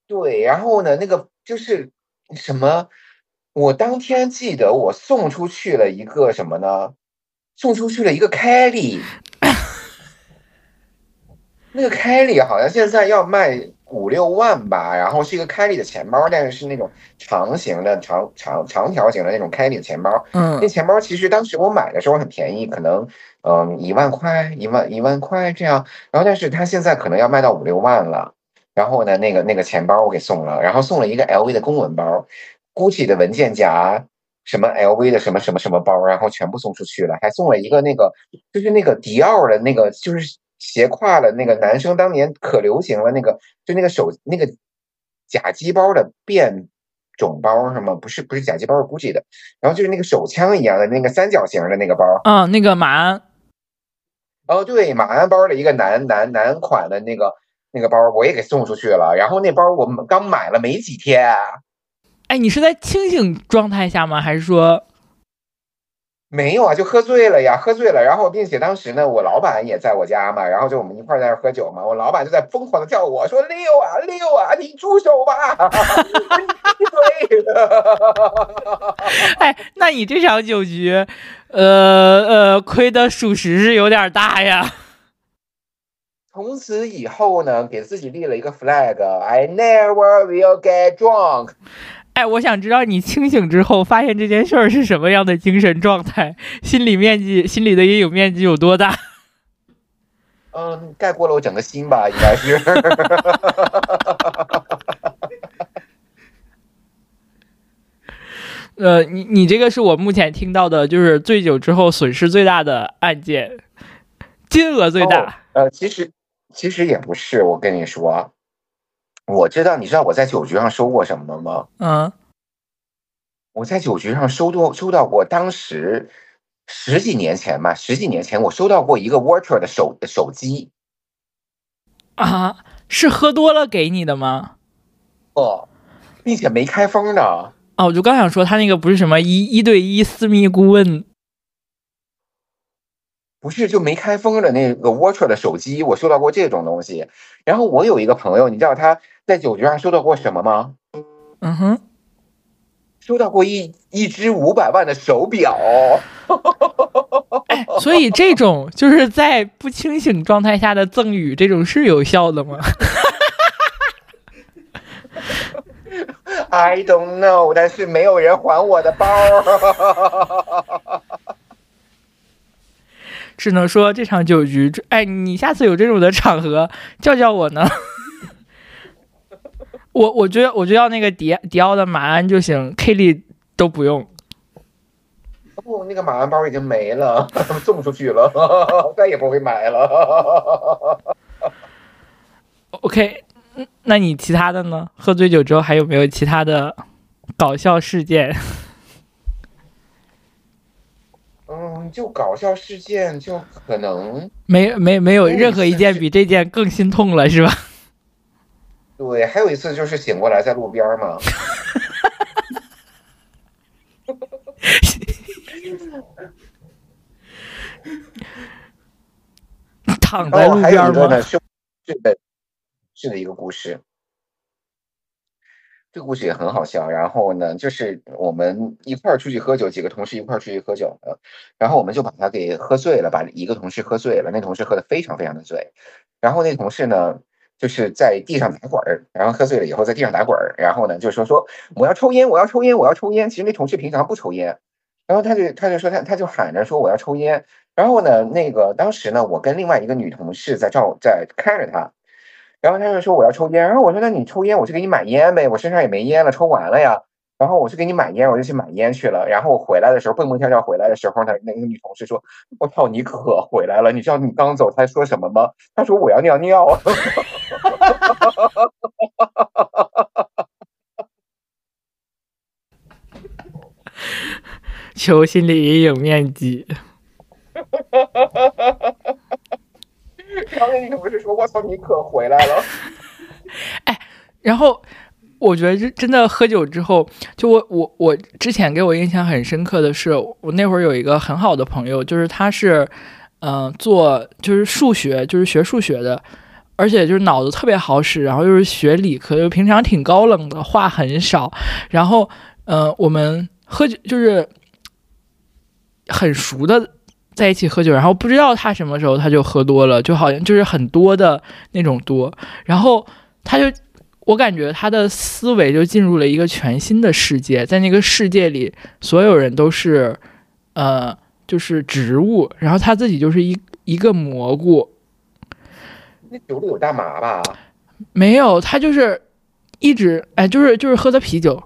对，然后呢，那个就是什么？我当天记得我送出去了一个什么呢？送出去了一个凯利，那个凯利好像现在要卖五六万吧。然后是一个凯利的钱包，但是是那种长形的、长长长条形的那种凯利的钱包。嗯，那钱包其实当时我买的时候很便宜，可能嗯一万块、一万一万块这样。然后但是它现在可能要卖到五六万了。然后呢，那个那个钱包我给送了，然后送了一个 LV 的公文包，GUCCI 的文件夹，什么 LV 的什么什么什么包，然后全部送出去了，还送了一个那个就是那个迪奥的那个就是斜挎的那个男生当年可流行了那个就那个手那个假机包的变种包是吗？不是不是假机包是 GUCCI 的，然后就是那个手枪一样的那个三角形的那个包，嗯，那个马鞍，哦对，马鞍包的一个男男男款的那个。那个包我也给送出去了，然后那包我们刚买了没几天。哎，你是在清醒状态下吗？还是说没有啊？就喝醉了呀，喝醉了。然后，并且当时呢，我老板也在我家嘛，然后就我们一块在那喝酒嘛。我老板就在疯狂的叫我说：“六啊六啊，你住手吧！” 醉了。哎，那你这场酒局，呃呃，亏的属实是有点大呀。从此以后呢，给自己立了一个 flag，I never will get drunk。哎，我想知道你清醒之后发现这件事儿是什么样的精神状态，心理面积、心理的阴影面积有多大？嗯，盖过了我整个心吧，应该是。呃，你你这个是我目前听到的，就是醉酒之后损失最大的案件，金额最大。呃，其实。其实也不是，我跟你说，我知道，你知道我在酒局上收过什么吗？嗯，我在酒局上收到收到过，当时十几年前吧，十几年前我收到过一个 Water 的手手机。啊，是喝多了给你的吗？哦，并且没开封的。哦，我就刚想说，他那个不是什么一一对一私密顾问。不是就没开封的那个 Watcher 的手机，我收到过这种东西。然后我有一个朋友，你知道他在酒局上收到过什么吗？嗯哼，收到过一一只五百万的手表。哎，所以这种就是在不清醒状态下的赠与，这种是有效的吗？I don't know，但是没有人还我的包。只能说这场酒局，哎，你下次有这种的场合叫叫我呢。我我觉得我就要那个迪迪奥的马鞍就行，K 利都不用。不，那个马鞍包已经没了，送出去了，再也不会买了。OK，那你其他的呢？喝醉酒之后还有没有其他的搞笑事件？嗯，嗯，就搞笑事件，就可能没没没有任何一件比这件更心痛了，是吧？对，还有一次就是醒过来在路边嘛。躺在路边吗？是的，是的一个故事。这个故事也很好笑。然后呢，就是我们一块儿出去喝酒，几个同事一块儿出去喝酒的，然后我们就把他给喝醉了，把一个同事喝醉了。那同事喝的非常非常的醉，然后那同事呢，就是在地上打滚儿，然后喝醉了以后在地上打滚儿，然后呢就说说我要抽烟，我要抽烟，我要抽烟。其实那同事平常不抽烟，然后他就他就说他他就喊着说我要抽烟。然后呢，那个当时呢，我跟另外一个女同事在照在看着他。然后他就说我要抽烟，然后我说那你抽烟，我去给你买烟呗，我身上也没烟了，抽完了呀。然后我去给你买烟，我就去买烟去了。然后我回来的时候蹦蹦跳跳回来的时候呢，那个女同事说：“我操，你可回来了！你知道你刚走他说什么吗？他说我要尿尿。求心理阴影面积。刚才你可不是说我操，你可回来了？哎，然后我觉得真真的喝酒之后，就我我我之前给我印象很深刻的是，我那会儿有一个很好的朋友，就是他是嗯做就是数学，就是学数学的，而且就是脑子特别好使，然后又是学理科，就平常挺高冷的，话很少。然后嗯，我们喝酒就是很熟的。在一起喝酒，然后不知道他什么时候他就喝多了，就好像就是很多的那种多，然后他就我感觉他的思维就进入了一个全新的世界，在那个世界里，所有人都是呃就是植物，然后他自己就是一一个蘑菇。那酒里有大麻吧？没有，他就是一直哎，就是就是喝的啤酒。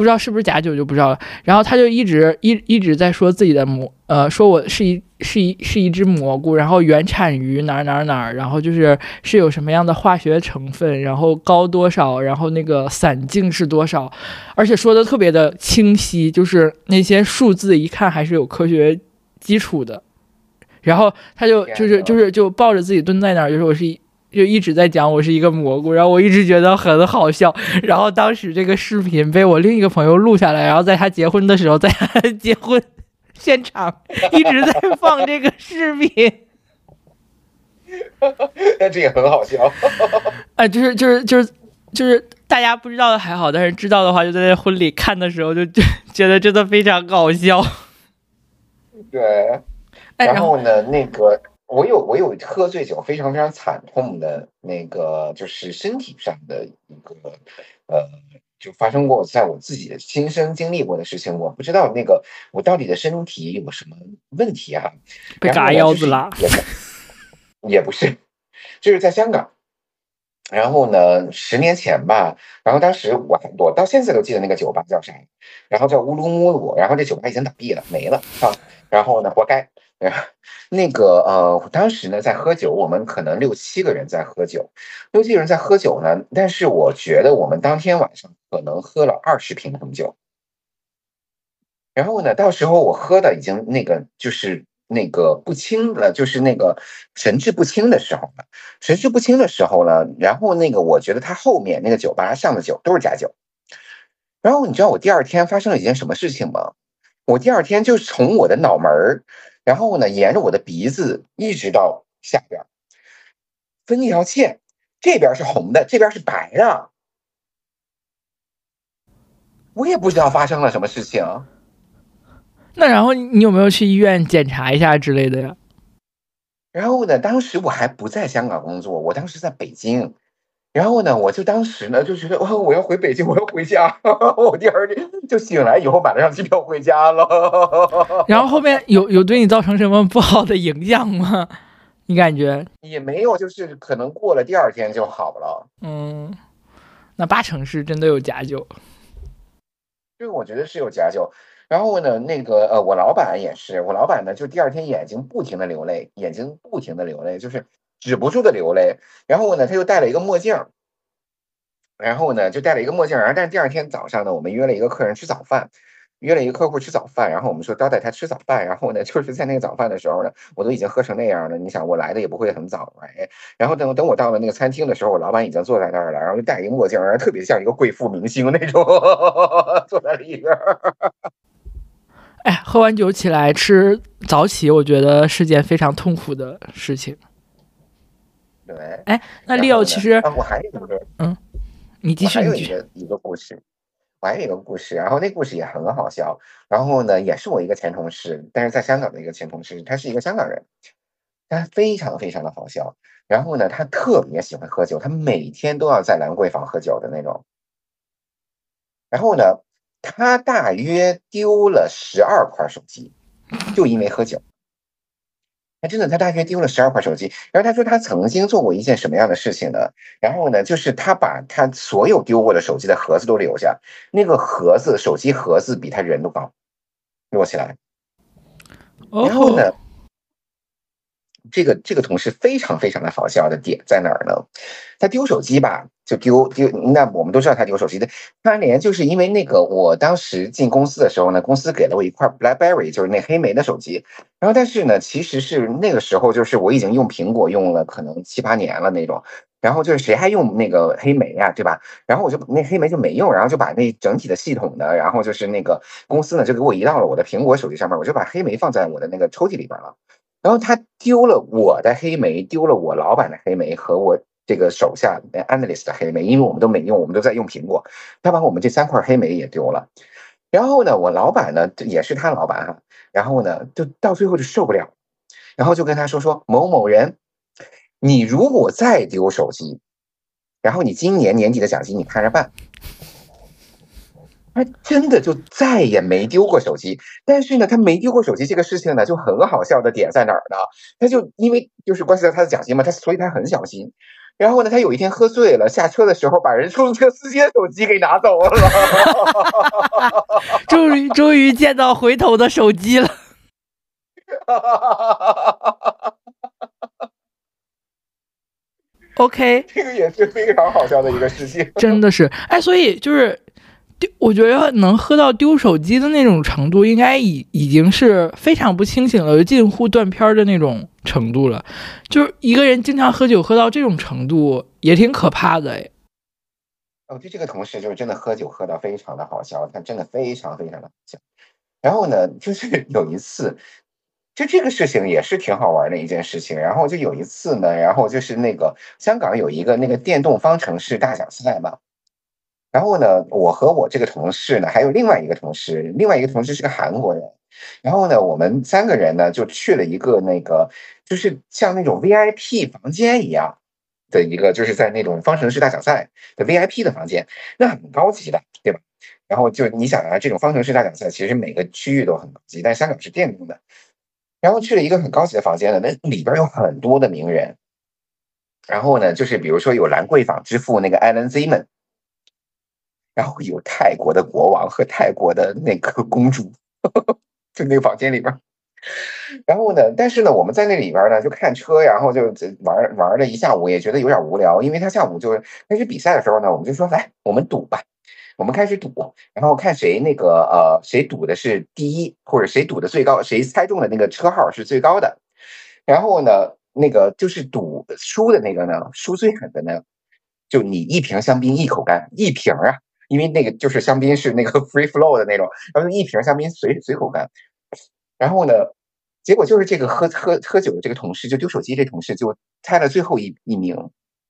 不知道是不是假酒就不知道了，然后他就一直一一直在说自己的蘑，呃，说我是一是一是一只蘑菇，然后原产于哪儿哪儿哪儿，然后就是是有什么样的化学成分，然后高多少，然后那个散净是多少，而且说的特别的清晰，就是那些数字一看还是有科学基础的，然后他就就是就是就抱着自己蹲在那儿，就说我是一。就一直在讲我是一个蘑菇，然后我一直觉得很好笑。然后当时这个视频被我另一个朋友录下来，然后在他结婚的时候，在他 结婚现场一直在放这个视频。但这也很好笑。哎，就是就是就是就是大家不知道的还好，但是知道的话，就在那婚礼看的时候就就觉得真的非常搞笑。对，然后呢，那个。我有我有喝醉酒非常非常惨痛的那个，就是身体上的一个呃，就发生过在我自己的亲身经历过的事情。我不知道那个我到底的身体有什么问题啊？被嘎腰子了？也不是，就是在香港。然后呢，十年前吧，然后当时我我到现在都记得那个酒吧叫啥，然后叫乌鲁木鲁，然后这酒吧已经倒闭了，没了啊。然后呢，活该。那个呃，当时呢在喝酒，我们可能六七个人在喝酒，六七个人在喝酒呢。但是我觉得我们当天晚上可能喝了二十瓶红酒。然后呢，到时候我喝的已经那个就是那个不清了，就是那个神志不清的时候了。神志不清的时候呢，然后那个我觉得他后面那个酒吧上的酒都是假酒。然后你知道我第二天发生了一件什么事情吗？我第二天就从我的脑门儿。然后呢，沿着我的鼻子一直到下边，分一条线，这边是红的，这边是白的。我也不知道发生了什么事情。那然后你有没有去医院检查一下之类的呀？然后呢，当时我还不在香港工作，我当时在北京。然后呢，我就当时呢就觉得，哇，我要回北京，我要回家。我第二天就醒来以后买了张机票回家了。然后后面有有对你造成什么不好的影响吗？你感觉也没有，就是可能过了第二天就好了。嗯，那八成是真的有假酒。对，我觉得是有假酒。然后呢，那个呃，我老板也是，我老板呢就第二天眼睛不停的流泪，眼睛不停的流泪，就是。止不住的流泪，然后呢，他又戴了一个墨镜，然后呢，就戴了一个墨镜，然后但是第二天早上呢，我们约了一个客人吃早饭，约了一个客户吃早饭，然后我们说招待他吃早饭，然后呢，就是在那个早饭的时候呢，我都已经喝成那样了。你想，我来的也不会很早哎，然后等等我到了那个餐厅的时候，我老板已经坐在那儿了，然后就戴一个墨镜，然后特别像一个贵妇明星那种，坐在里边。哎，喝完酒起来吃早起，我觉得是件非常痛苦的事情。对，哎，那 Leo 其实我还有一个，嗯，你继续，还有一个一个故事。我还有一个故事，然后那故事也很好笑。然后呢，也是我一个前同事，但是在香港的一个前同事，他是一个香港人，他非常非常的好笑。然后呢，他特别喜欢喝酒，他每天都要在兰桂坊喝酒的那种。然后呢，他大约丢了十二块手机，就因为喝酒。他真的，他大概丢了十二块手机。然后他说，他曾经做过一件什么样的事情呢？然后呢，就是他把他所有丢过的手机的盒子都留下，那个盒子，手机盒子比他人都高，摞起来。然后呢？这个这个同事非常非常的好笑的点在哪儿呢？他丢手机吧，就丢丢。那我们都知道他丢手机的。他连就是因为那个，我当时进公司的时候呢，公司给了我一块 BlackBerry，就是那黑莓的手机。然后但是呢，其实是那个时候就是我已经用苹果用了可能七八年了那种。然后就是谁还用那个黑莓呀，对吧？然后我就那黑莓就没用，然后就把那整体的系统的，然后就是那个公司呢就给我移到了我的苹果手机上面，我就把黑莓放在我的那个抽屉里边了。然后他丢了我的黑莓，丢了我老板的黑莓和我这个手下 analyst 的黑莓，因为我们都没用，我们都在用苹果。他把我们这三块黑莓也丢了。然后呢，我老板呢也是他老板哈，然后呢就到最后就受不了，然后就跟他说说某某人，你如果再丢手机，然后你今年年底的奖金你看着办。他真的就再也没丢过手机，但是呢，他没丢过手机这个事情呢，就很好笑的点在哪儿呢？他就因为就是关系到他的奖金嘛，他所以他很小心。然后呢，他有一天喝醉了，下车的时候把人出租车司机的手机给拿走了。终于，终于见到回头的手机了。OK，这个也是非常好笑的一个事情。真的是，哎，所以就是。丢，我觉得能喝到丢手机的那种程度，应该已已经是非常不清醒了，近乎断片的那种程度了。就是一个人经常喝酒喝到这种程度，也挺可怕的哎。我对这个同事就是真的喝酒喝到非常的好笑，他真的非常非常的好笑。然后呢，就是 有一次，就这个事情也是挺好玩的一件事情。然后就有一次呢，然后就是那个香港有一个那个电动方程式大奖赛嘛。然后呢，我和我这个同事呢，还有另外一个同事，另外一个同事是个韩国人。然后呢，我们三个人呢就去了一个那个，就是像那种 VIP 房间一样的一个，就是在那种方程式大奖赛的 VIP 的房间，那很高级的，对吧？然后就你想啊，这种方程式大奖赛其实每个区域都很高级，但香港是电动的。然后去了一个很高级的房间呢，那里边有很多的名人。然后呢，就是比如说有兰桂坊之父那个 Alan Zeman。然后有泰国的国王和泰国的那个 公主，就那个房间里边。然后呢，但是呢，我们在那里边呢就看车，然后就玩玩了一下午，也觉得有点无聊。因为他下午就开始比赛的时候呢，我们就说来，我们赌吧。我们开始赌，然后看谁那个呃，谁赌的是第一，或者谁赌的最高，谁猜中的那个车号是最高的。然后呢，那个就是赌输的那个呢，输最狠的呢，就你一瓶香槟一口干，一瓶啊。因为那个就是香槟是那个 free flow 的那种，然后一瓶香槟随随口干，然后呢，结果就是这个喝喝喝酒的这个同事就丢手机，这同事就猜了最后一一名，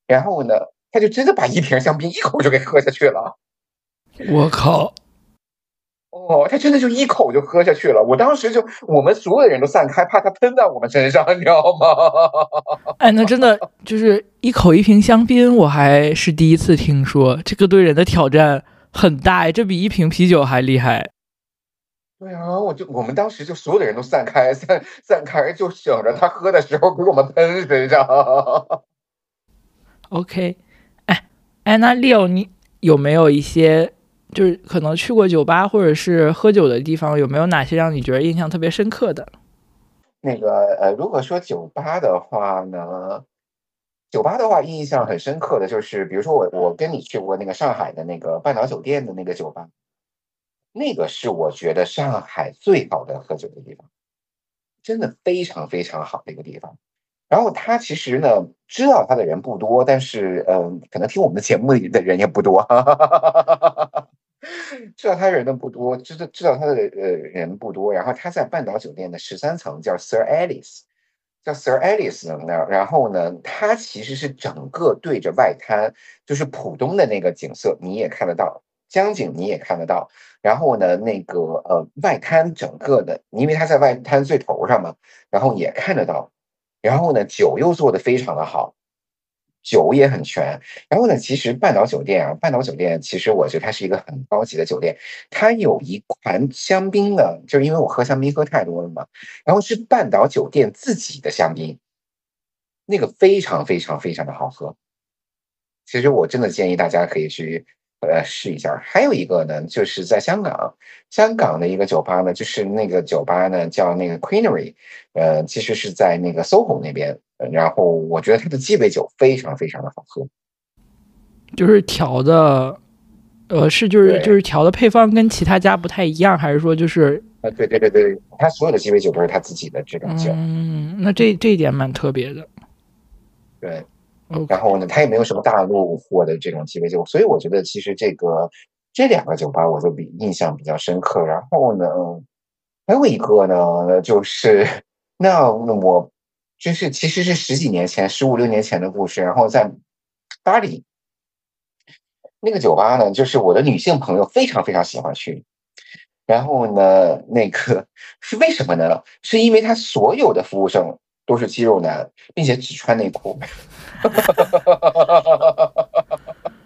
然后呢，他就真的把一瓶香槟一口就给喝下去了。我靠！哦，他真的就一口就喝下去了。我当时就我们所有的人都散开，怕他喷在我们身上，你知道吗？哎，那真的就是一口一瓶香槟，我还是第一次听说，这个对人的挑战很大，这比一瓶啤酒还厉害。对啊，我就我们当时就所有的人都散开，散散开，就省着他喝的时候给我们喷身上。OK，哎哎，那 Leo，你有没有一些？就是可能去过酒吧或者是喝酒的地方，有没有哪些让你觉得印象特别深刻的？那个呃，如果说酒吧的话呢，酒吧的话印象很深刻的就是，比如说我我跟你去过那个上海的那个半岛酒店的那个酒吧，那个是我觉得上海最好的喝酒的地方，真的非常非常好的一个地方。然后他其实呢，知道他的人不多，但是嗯，可能听我们的节目的人也不多。知道他人的不多，知道知道他的呃人不多。然后他在半岛酒店的十三层，叫 Sir Alice，叫 Sir Alice 呢。然后呢，他其实是整个对着外滩，就是浦东的那个景色，你也看得到，江景你也看得到。然后呢，那个呃外滩整个的，因为它在外滩最头上嘛，然后也看得到。然后呢，酒又做的非常的好。酒也很全，然后呢，其实半岛酒店啊，半岛酒店其实我觉得它是一个很高级的酒店，它有一款香槟呢，就是因为我喝香槟喝太多了嘛，然后是半岛酒店自己的香槟，那个非常非常非常的好喝，其实我真的建议大家可以去。呃，试一下。还有一个呢，就是在香港，香港的一个酒吧呢，就是那个酒吧呢叫那个 Queenery，呃，其实是在那个 SOHO 那边。然后我觉得它的鸡尾酒非常非常的好喝，就是调的，呃，是就是就是调的配方跟其他家不太一样，还是说就是啊？对对对对，他所有的鸡尾酒都是他自己的这种酒。嗯，那这这一点蛮特别的。对。然后呢，他也没有什么大陆货的这种鸡尾酒，所以我觉得其实这个这两个酒吧我都比印象比较深刻。然后呢，还有一个呢，就是 那我就是其实是十几年前、十五六年前的故事。然后在巴黎那个酒吧呢，就是我的女性朋友非常非常喜欢去。然后呢，那个是为什么呢？是因为他所有的服务生都是肌肉男，并且只穿内裤。哈哈哈哈哈！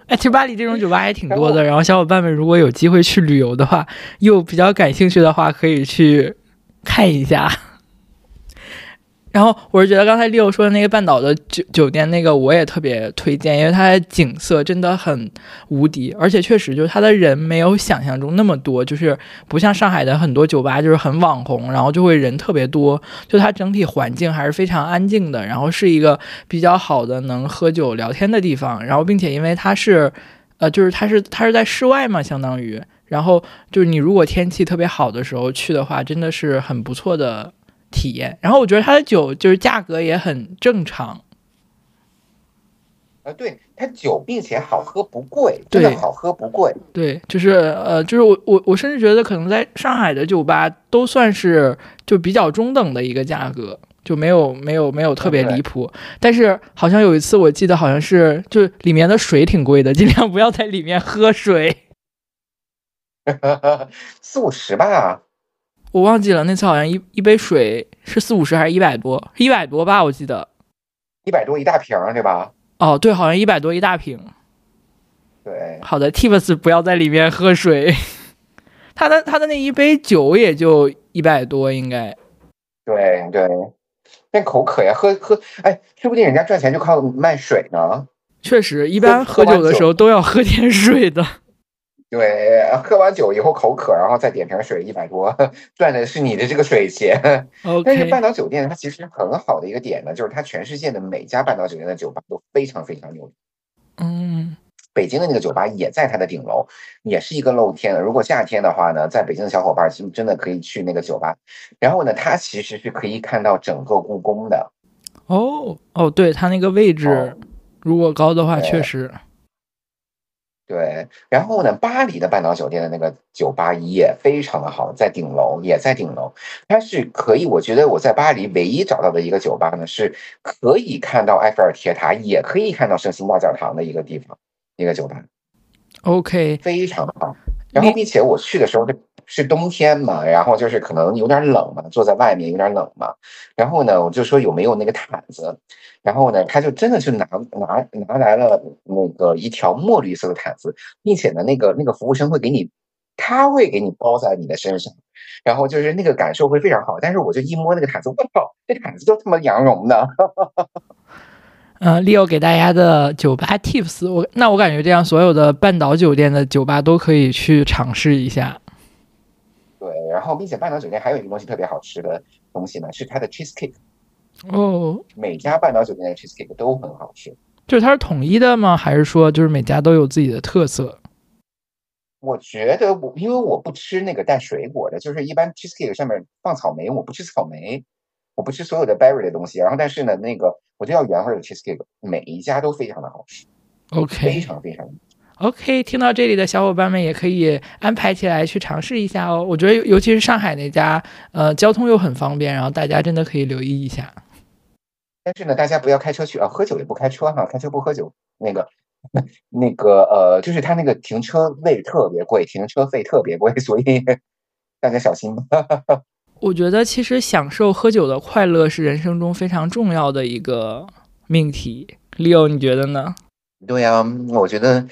哎，其实巴黎这种酒吧还挺多的。然后小伙伴们如果有机会去旅游的话，又比较感兴趣的话，可以去看一下。然后我是觉得刚才 Leo 说的那个半岛的酒酒店，那个我也特别推荐，因为它的景色真的很无敌，而且确实就是它的人没有想象中那么多，就是不像上海的很多酒吧就是很网红，然后就会人特别多，就它整体环境还是非常安静的，然后是一个比较好的能喝酒聊天的地方，然后并且因为它是，呃，就是它是它是在室外嘛，相当于，然后就是你如果天气特别好的时候去的话，真的是很不错的。体验，然后我觉得它的酒就是价格也很正常，啊，对，它酒并且好喝不贵，真的好喝不贵，对，就是呃，就是我我我甚至觉得可能在上海的酒吧都算是就比较中等的一个价格，就没有没有没有特别离谱，但是好像有一次我记得好像是就里面的水挺贵的，尽量不要在里面喝水，四五十吧。我忘记了那次好像一一杯水是四五十还是一百多？一百多吧，我记得。一百多一大瓶，对吧？哦，对，好像一百多一大瓶。对。好的，Tips 不要在里面喝水。他的他的那一杯酒也就一百多，应该。对对，那口渴呀，喝喝，哎，说不定人家赚钱就靠卖水呢。确实，一般喝酒的时候都要喝点水的。对，喝完酒以后口渴，然后再点瓶水，一百多，赚的是你的这个水钱。但是半岛酒店它其实很好的一个点呢，就是它全世界的每家半岛酒店的酒吧都非常非常牛。嗯，北京的那个酒吧也在它的顶楼，也是一个露天的。如果夏天的话呢，在北京的小伙伴其实真的可以去那个酒吧。然后呢，它其实是可以看到整个故宫的。哦哦，对，它那个位置如果高的话，确实。对，然后呢，巴黎的半岛酒店的那个酒吧也非常的好，在顶楼，也在顶楼，它是可以，我觉得我在巴黎唯一找到的一个酒吧呢，是可以看到埃菲尔铁塔，也可以看到圣心大教堂的一个地方，一个酒吧。OK，非常好。然后，并且我去的时候是是冬天嘛，然后就是可能有点冷嘛，坐在外面有点冷嘛。然后呢，我就说有没有那个毯子，然后呢，他就真的是拿拿拿来了那个一条墨绿色的毯子，并且呢，那个那个服务生会给你，他会给你包在你的身上，然后就是那个感受会非常好。但是我就一摸那个毯子，我操，这毯子都他妈羊绒的。嗯，Leo 给大家的酒吧 Tips，我那我感觉这样所有的半岛酒店的酒吧都可以去尝试一下。对，然后并且半岛酒店还有一个东西特别好吃的东西呢，是它的 cheese cake。哦，每家半岛酒店的 cheese cake 都很好吃。就是它是统一的吗？还是说就是每家都有自己的特色？我觉得我因为我不吃那个带水果的，就是一般 cheesecake 上面放草莓，我不吃草莓，我不吃所有的 berry 的东西。然后但是呢，那个我就要原味的 cheesecake，每一家都非常的好吃，OK，非常非常。OK，听到这里的小伙伴们也可以安排起来去尝试一下哦。我觉得尤其是上海那家，呃，交通又很方便，然后大家真的可以留意一下。但是呢，大家不要开车去啊，喝酒也不开车哈，开车不喝酒，那个。那个呃，就是他那个停车位特别贵，停车费特别贵，所以 大家小心吧。我觉得其实享受喝酒的快乐是人生中非常重要的一个命题。Leo，你觉得呢？对呀，我觉得，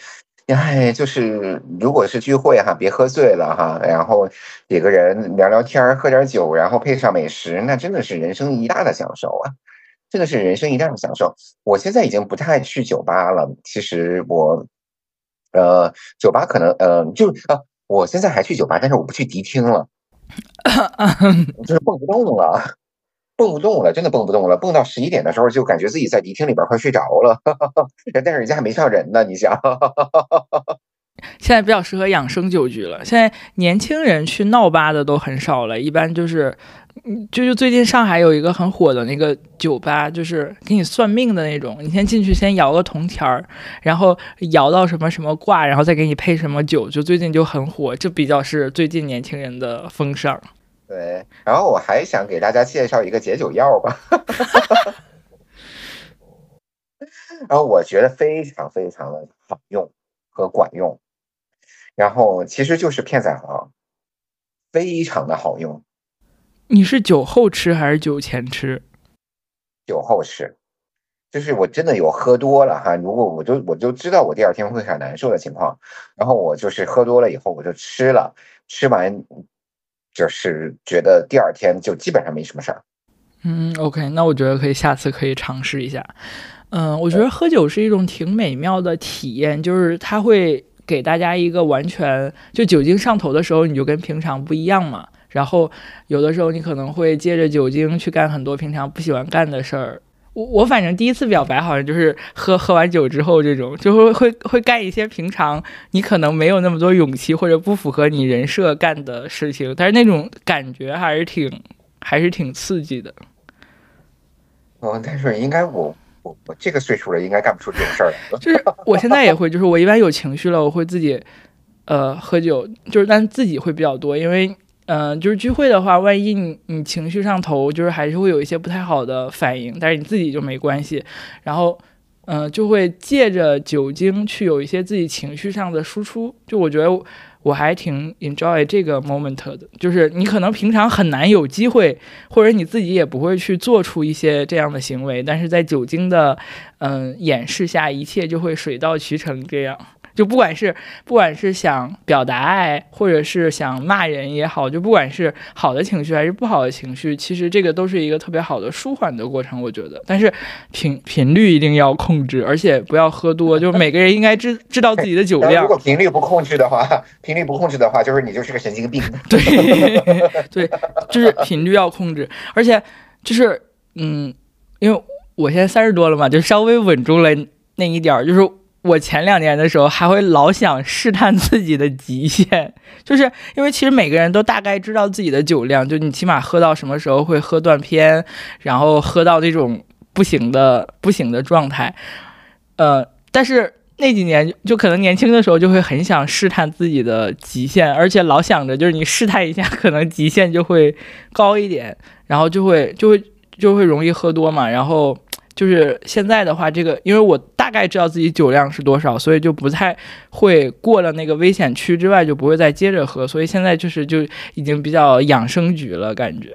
哎，就是如果是聚会哈，别喝醉了哈，然后几个人聊聊天，喝点酒，然后配上美食，那真的是人生一大的享受啊。这个是人生一大的享受。我现在已经不太去酒吧了。其实我，呃，酒吧可能，呃，就啊，我现在还去酒吧，但是我不去迪厅了，就是蹦不动了，蹦不动了，真的蹦不动了。蹦到十一点的时候，就感觉自己在迪厅里边快睡着了，但是人家还没上人呢，你想。现在比较适合养生酒局了。现在年轻人去闹吧的都很少了，一般就是。嗯，就最近上海有一个很火的那个酒吧，就是给你算命的那种。你先进去，先摇个铜钱儿，然后摇到什么什么卦，然后再给你配什么酒。就最近就很火，就比较是最近年轻人的风尚。对，然后我还想给大家介绍一个解酒药吧，然后我觉得非常非常的好用和管用，然后其实就是片仔癀，非常的好用。你是酒后吃还是酒前吃？酒后吃，就是我真的有喝多了哈。如果我就我就知道我第二天会很难受的情况，然后我就是喝多了以后我就吃了，吃完就是觉得第二天就基本上没什么事儿。嗯，OK，那我觉得可以下次可以尝试一下。嗯，我觉得喝酒是一种挺美妙的体验，就是它会给大家一个完全就酒精上头的时候，你就跟平常不一样嘛。然后有的时候你可能会借着酒精去干很多平常不喜欢干的事儿。我我反正第一次表白好像就是喝喝完酒之后这种，就会会会干一些平常你可能没有那么多勇气或者不符合你人设干的事情，但是那种感觉还是挺还是挺刺激的。哦，但是应该我我我这个岁数了，应该干不出这种事儿来。就是我现在也会，就是我一般有情绪了，我会自己呃喝酒，就是但自己会比较多，因为。嗯，就是聚会的话，万一你你情绪上头，就是还是会有一些不太好的反应，但是你自己就没关系。然后，嗯，就会借着酒精去有一些自己情绪上的输出。就我觉得我还挺 enjoy 这个 moment 的，就是你可能平常很难有机会，或者你自己也不会去做出一些这样的行为，但是在酒精的嗯掩饰下，一切就会水到渠成这样。就不管是不管是想表达爱，或者是想骂人也好，就不管是好的情绪还是不好的情绪，其实这个都是一个特别好的舒缓的过程，我觉得。但是频频率一定要控制，而且不要喝多。就每个人应该知知道自己的酒 量。如果频率不控制的话，频率不控制的话，就是你就是个神经病。对 对，就是频率要控制，而且就是嗯，因为我现在三十多了嘛，就稍微稳住了那一点儿，就是。我前两年的时候还会老想试探自己的极限，就是因为其实每个人都大概知道自己的酒量，就你起码喝到什么时候会喝断片，然后喝到那种不行的不行的状态。呃，但是那几年就可能年轻的时候就会很想试探自己的极限，而且老想着就是你试探一下，可能极限就会高一点，然后就会就会就会容易喝多嘛，然后。就是现在的话，这个因为我大概知道自己酒量是多少，所以就不太会过了那个危险区之外就不会再接着喝，所以现在就是就已经比较养生局了感觉。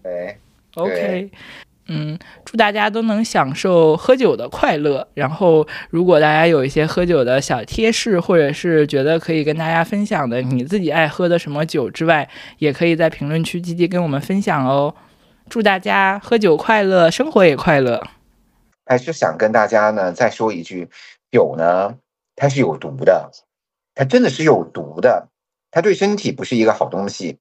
对，OK，嗯，祝大家都能享受喝酒的快乐。然后，如果大家有一些喝酒的小贴士，或者是觉得可以跟大家分享的，你自己爱喝的什么酒之外，也可以在评论区积极跟我们分享哦。祝大家喝酒快乐，生活也快乐。还是想跟大家呢再说一句，酒呢它是有毒的，它真的是有毒的，它对身体不是一个好东西。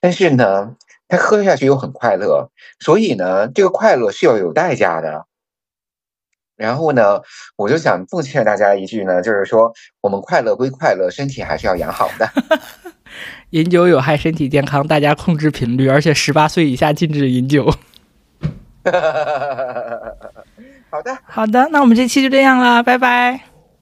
但是呢，它喝下去又很快乐，所以呢，这个快乐是要有代价的。然后呢，我就想奉劝大家一句呢，就是说，我们快乐归快乐，身体还是要养好的。饮酒有害身体健康，大家控制频率，而且十八岁以下禁止饮酒。好的，好的，那我们这期就这样了，拜拜。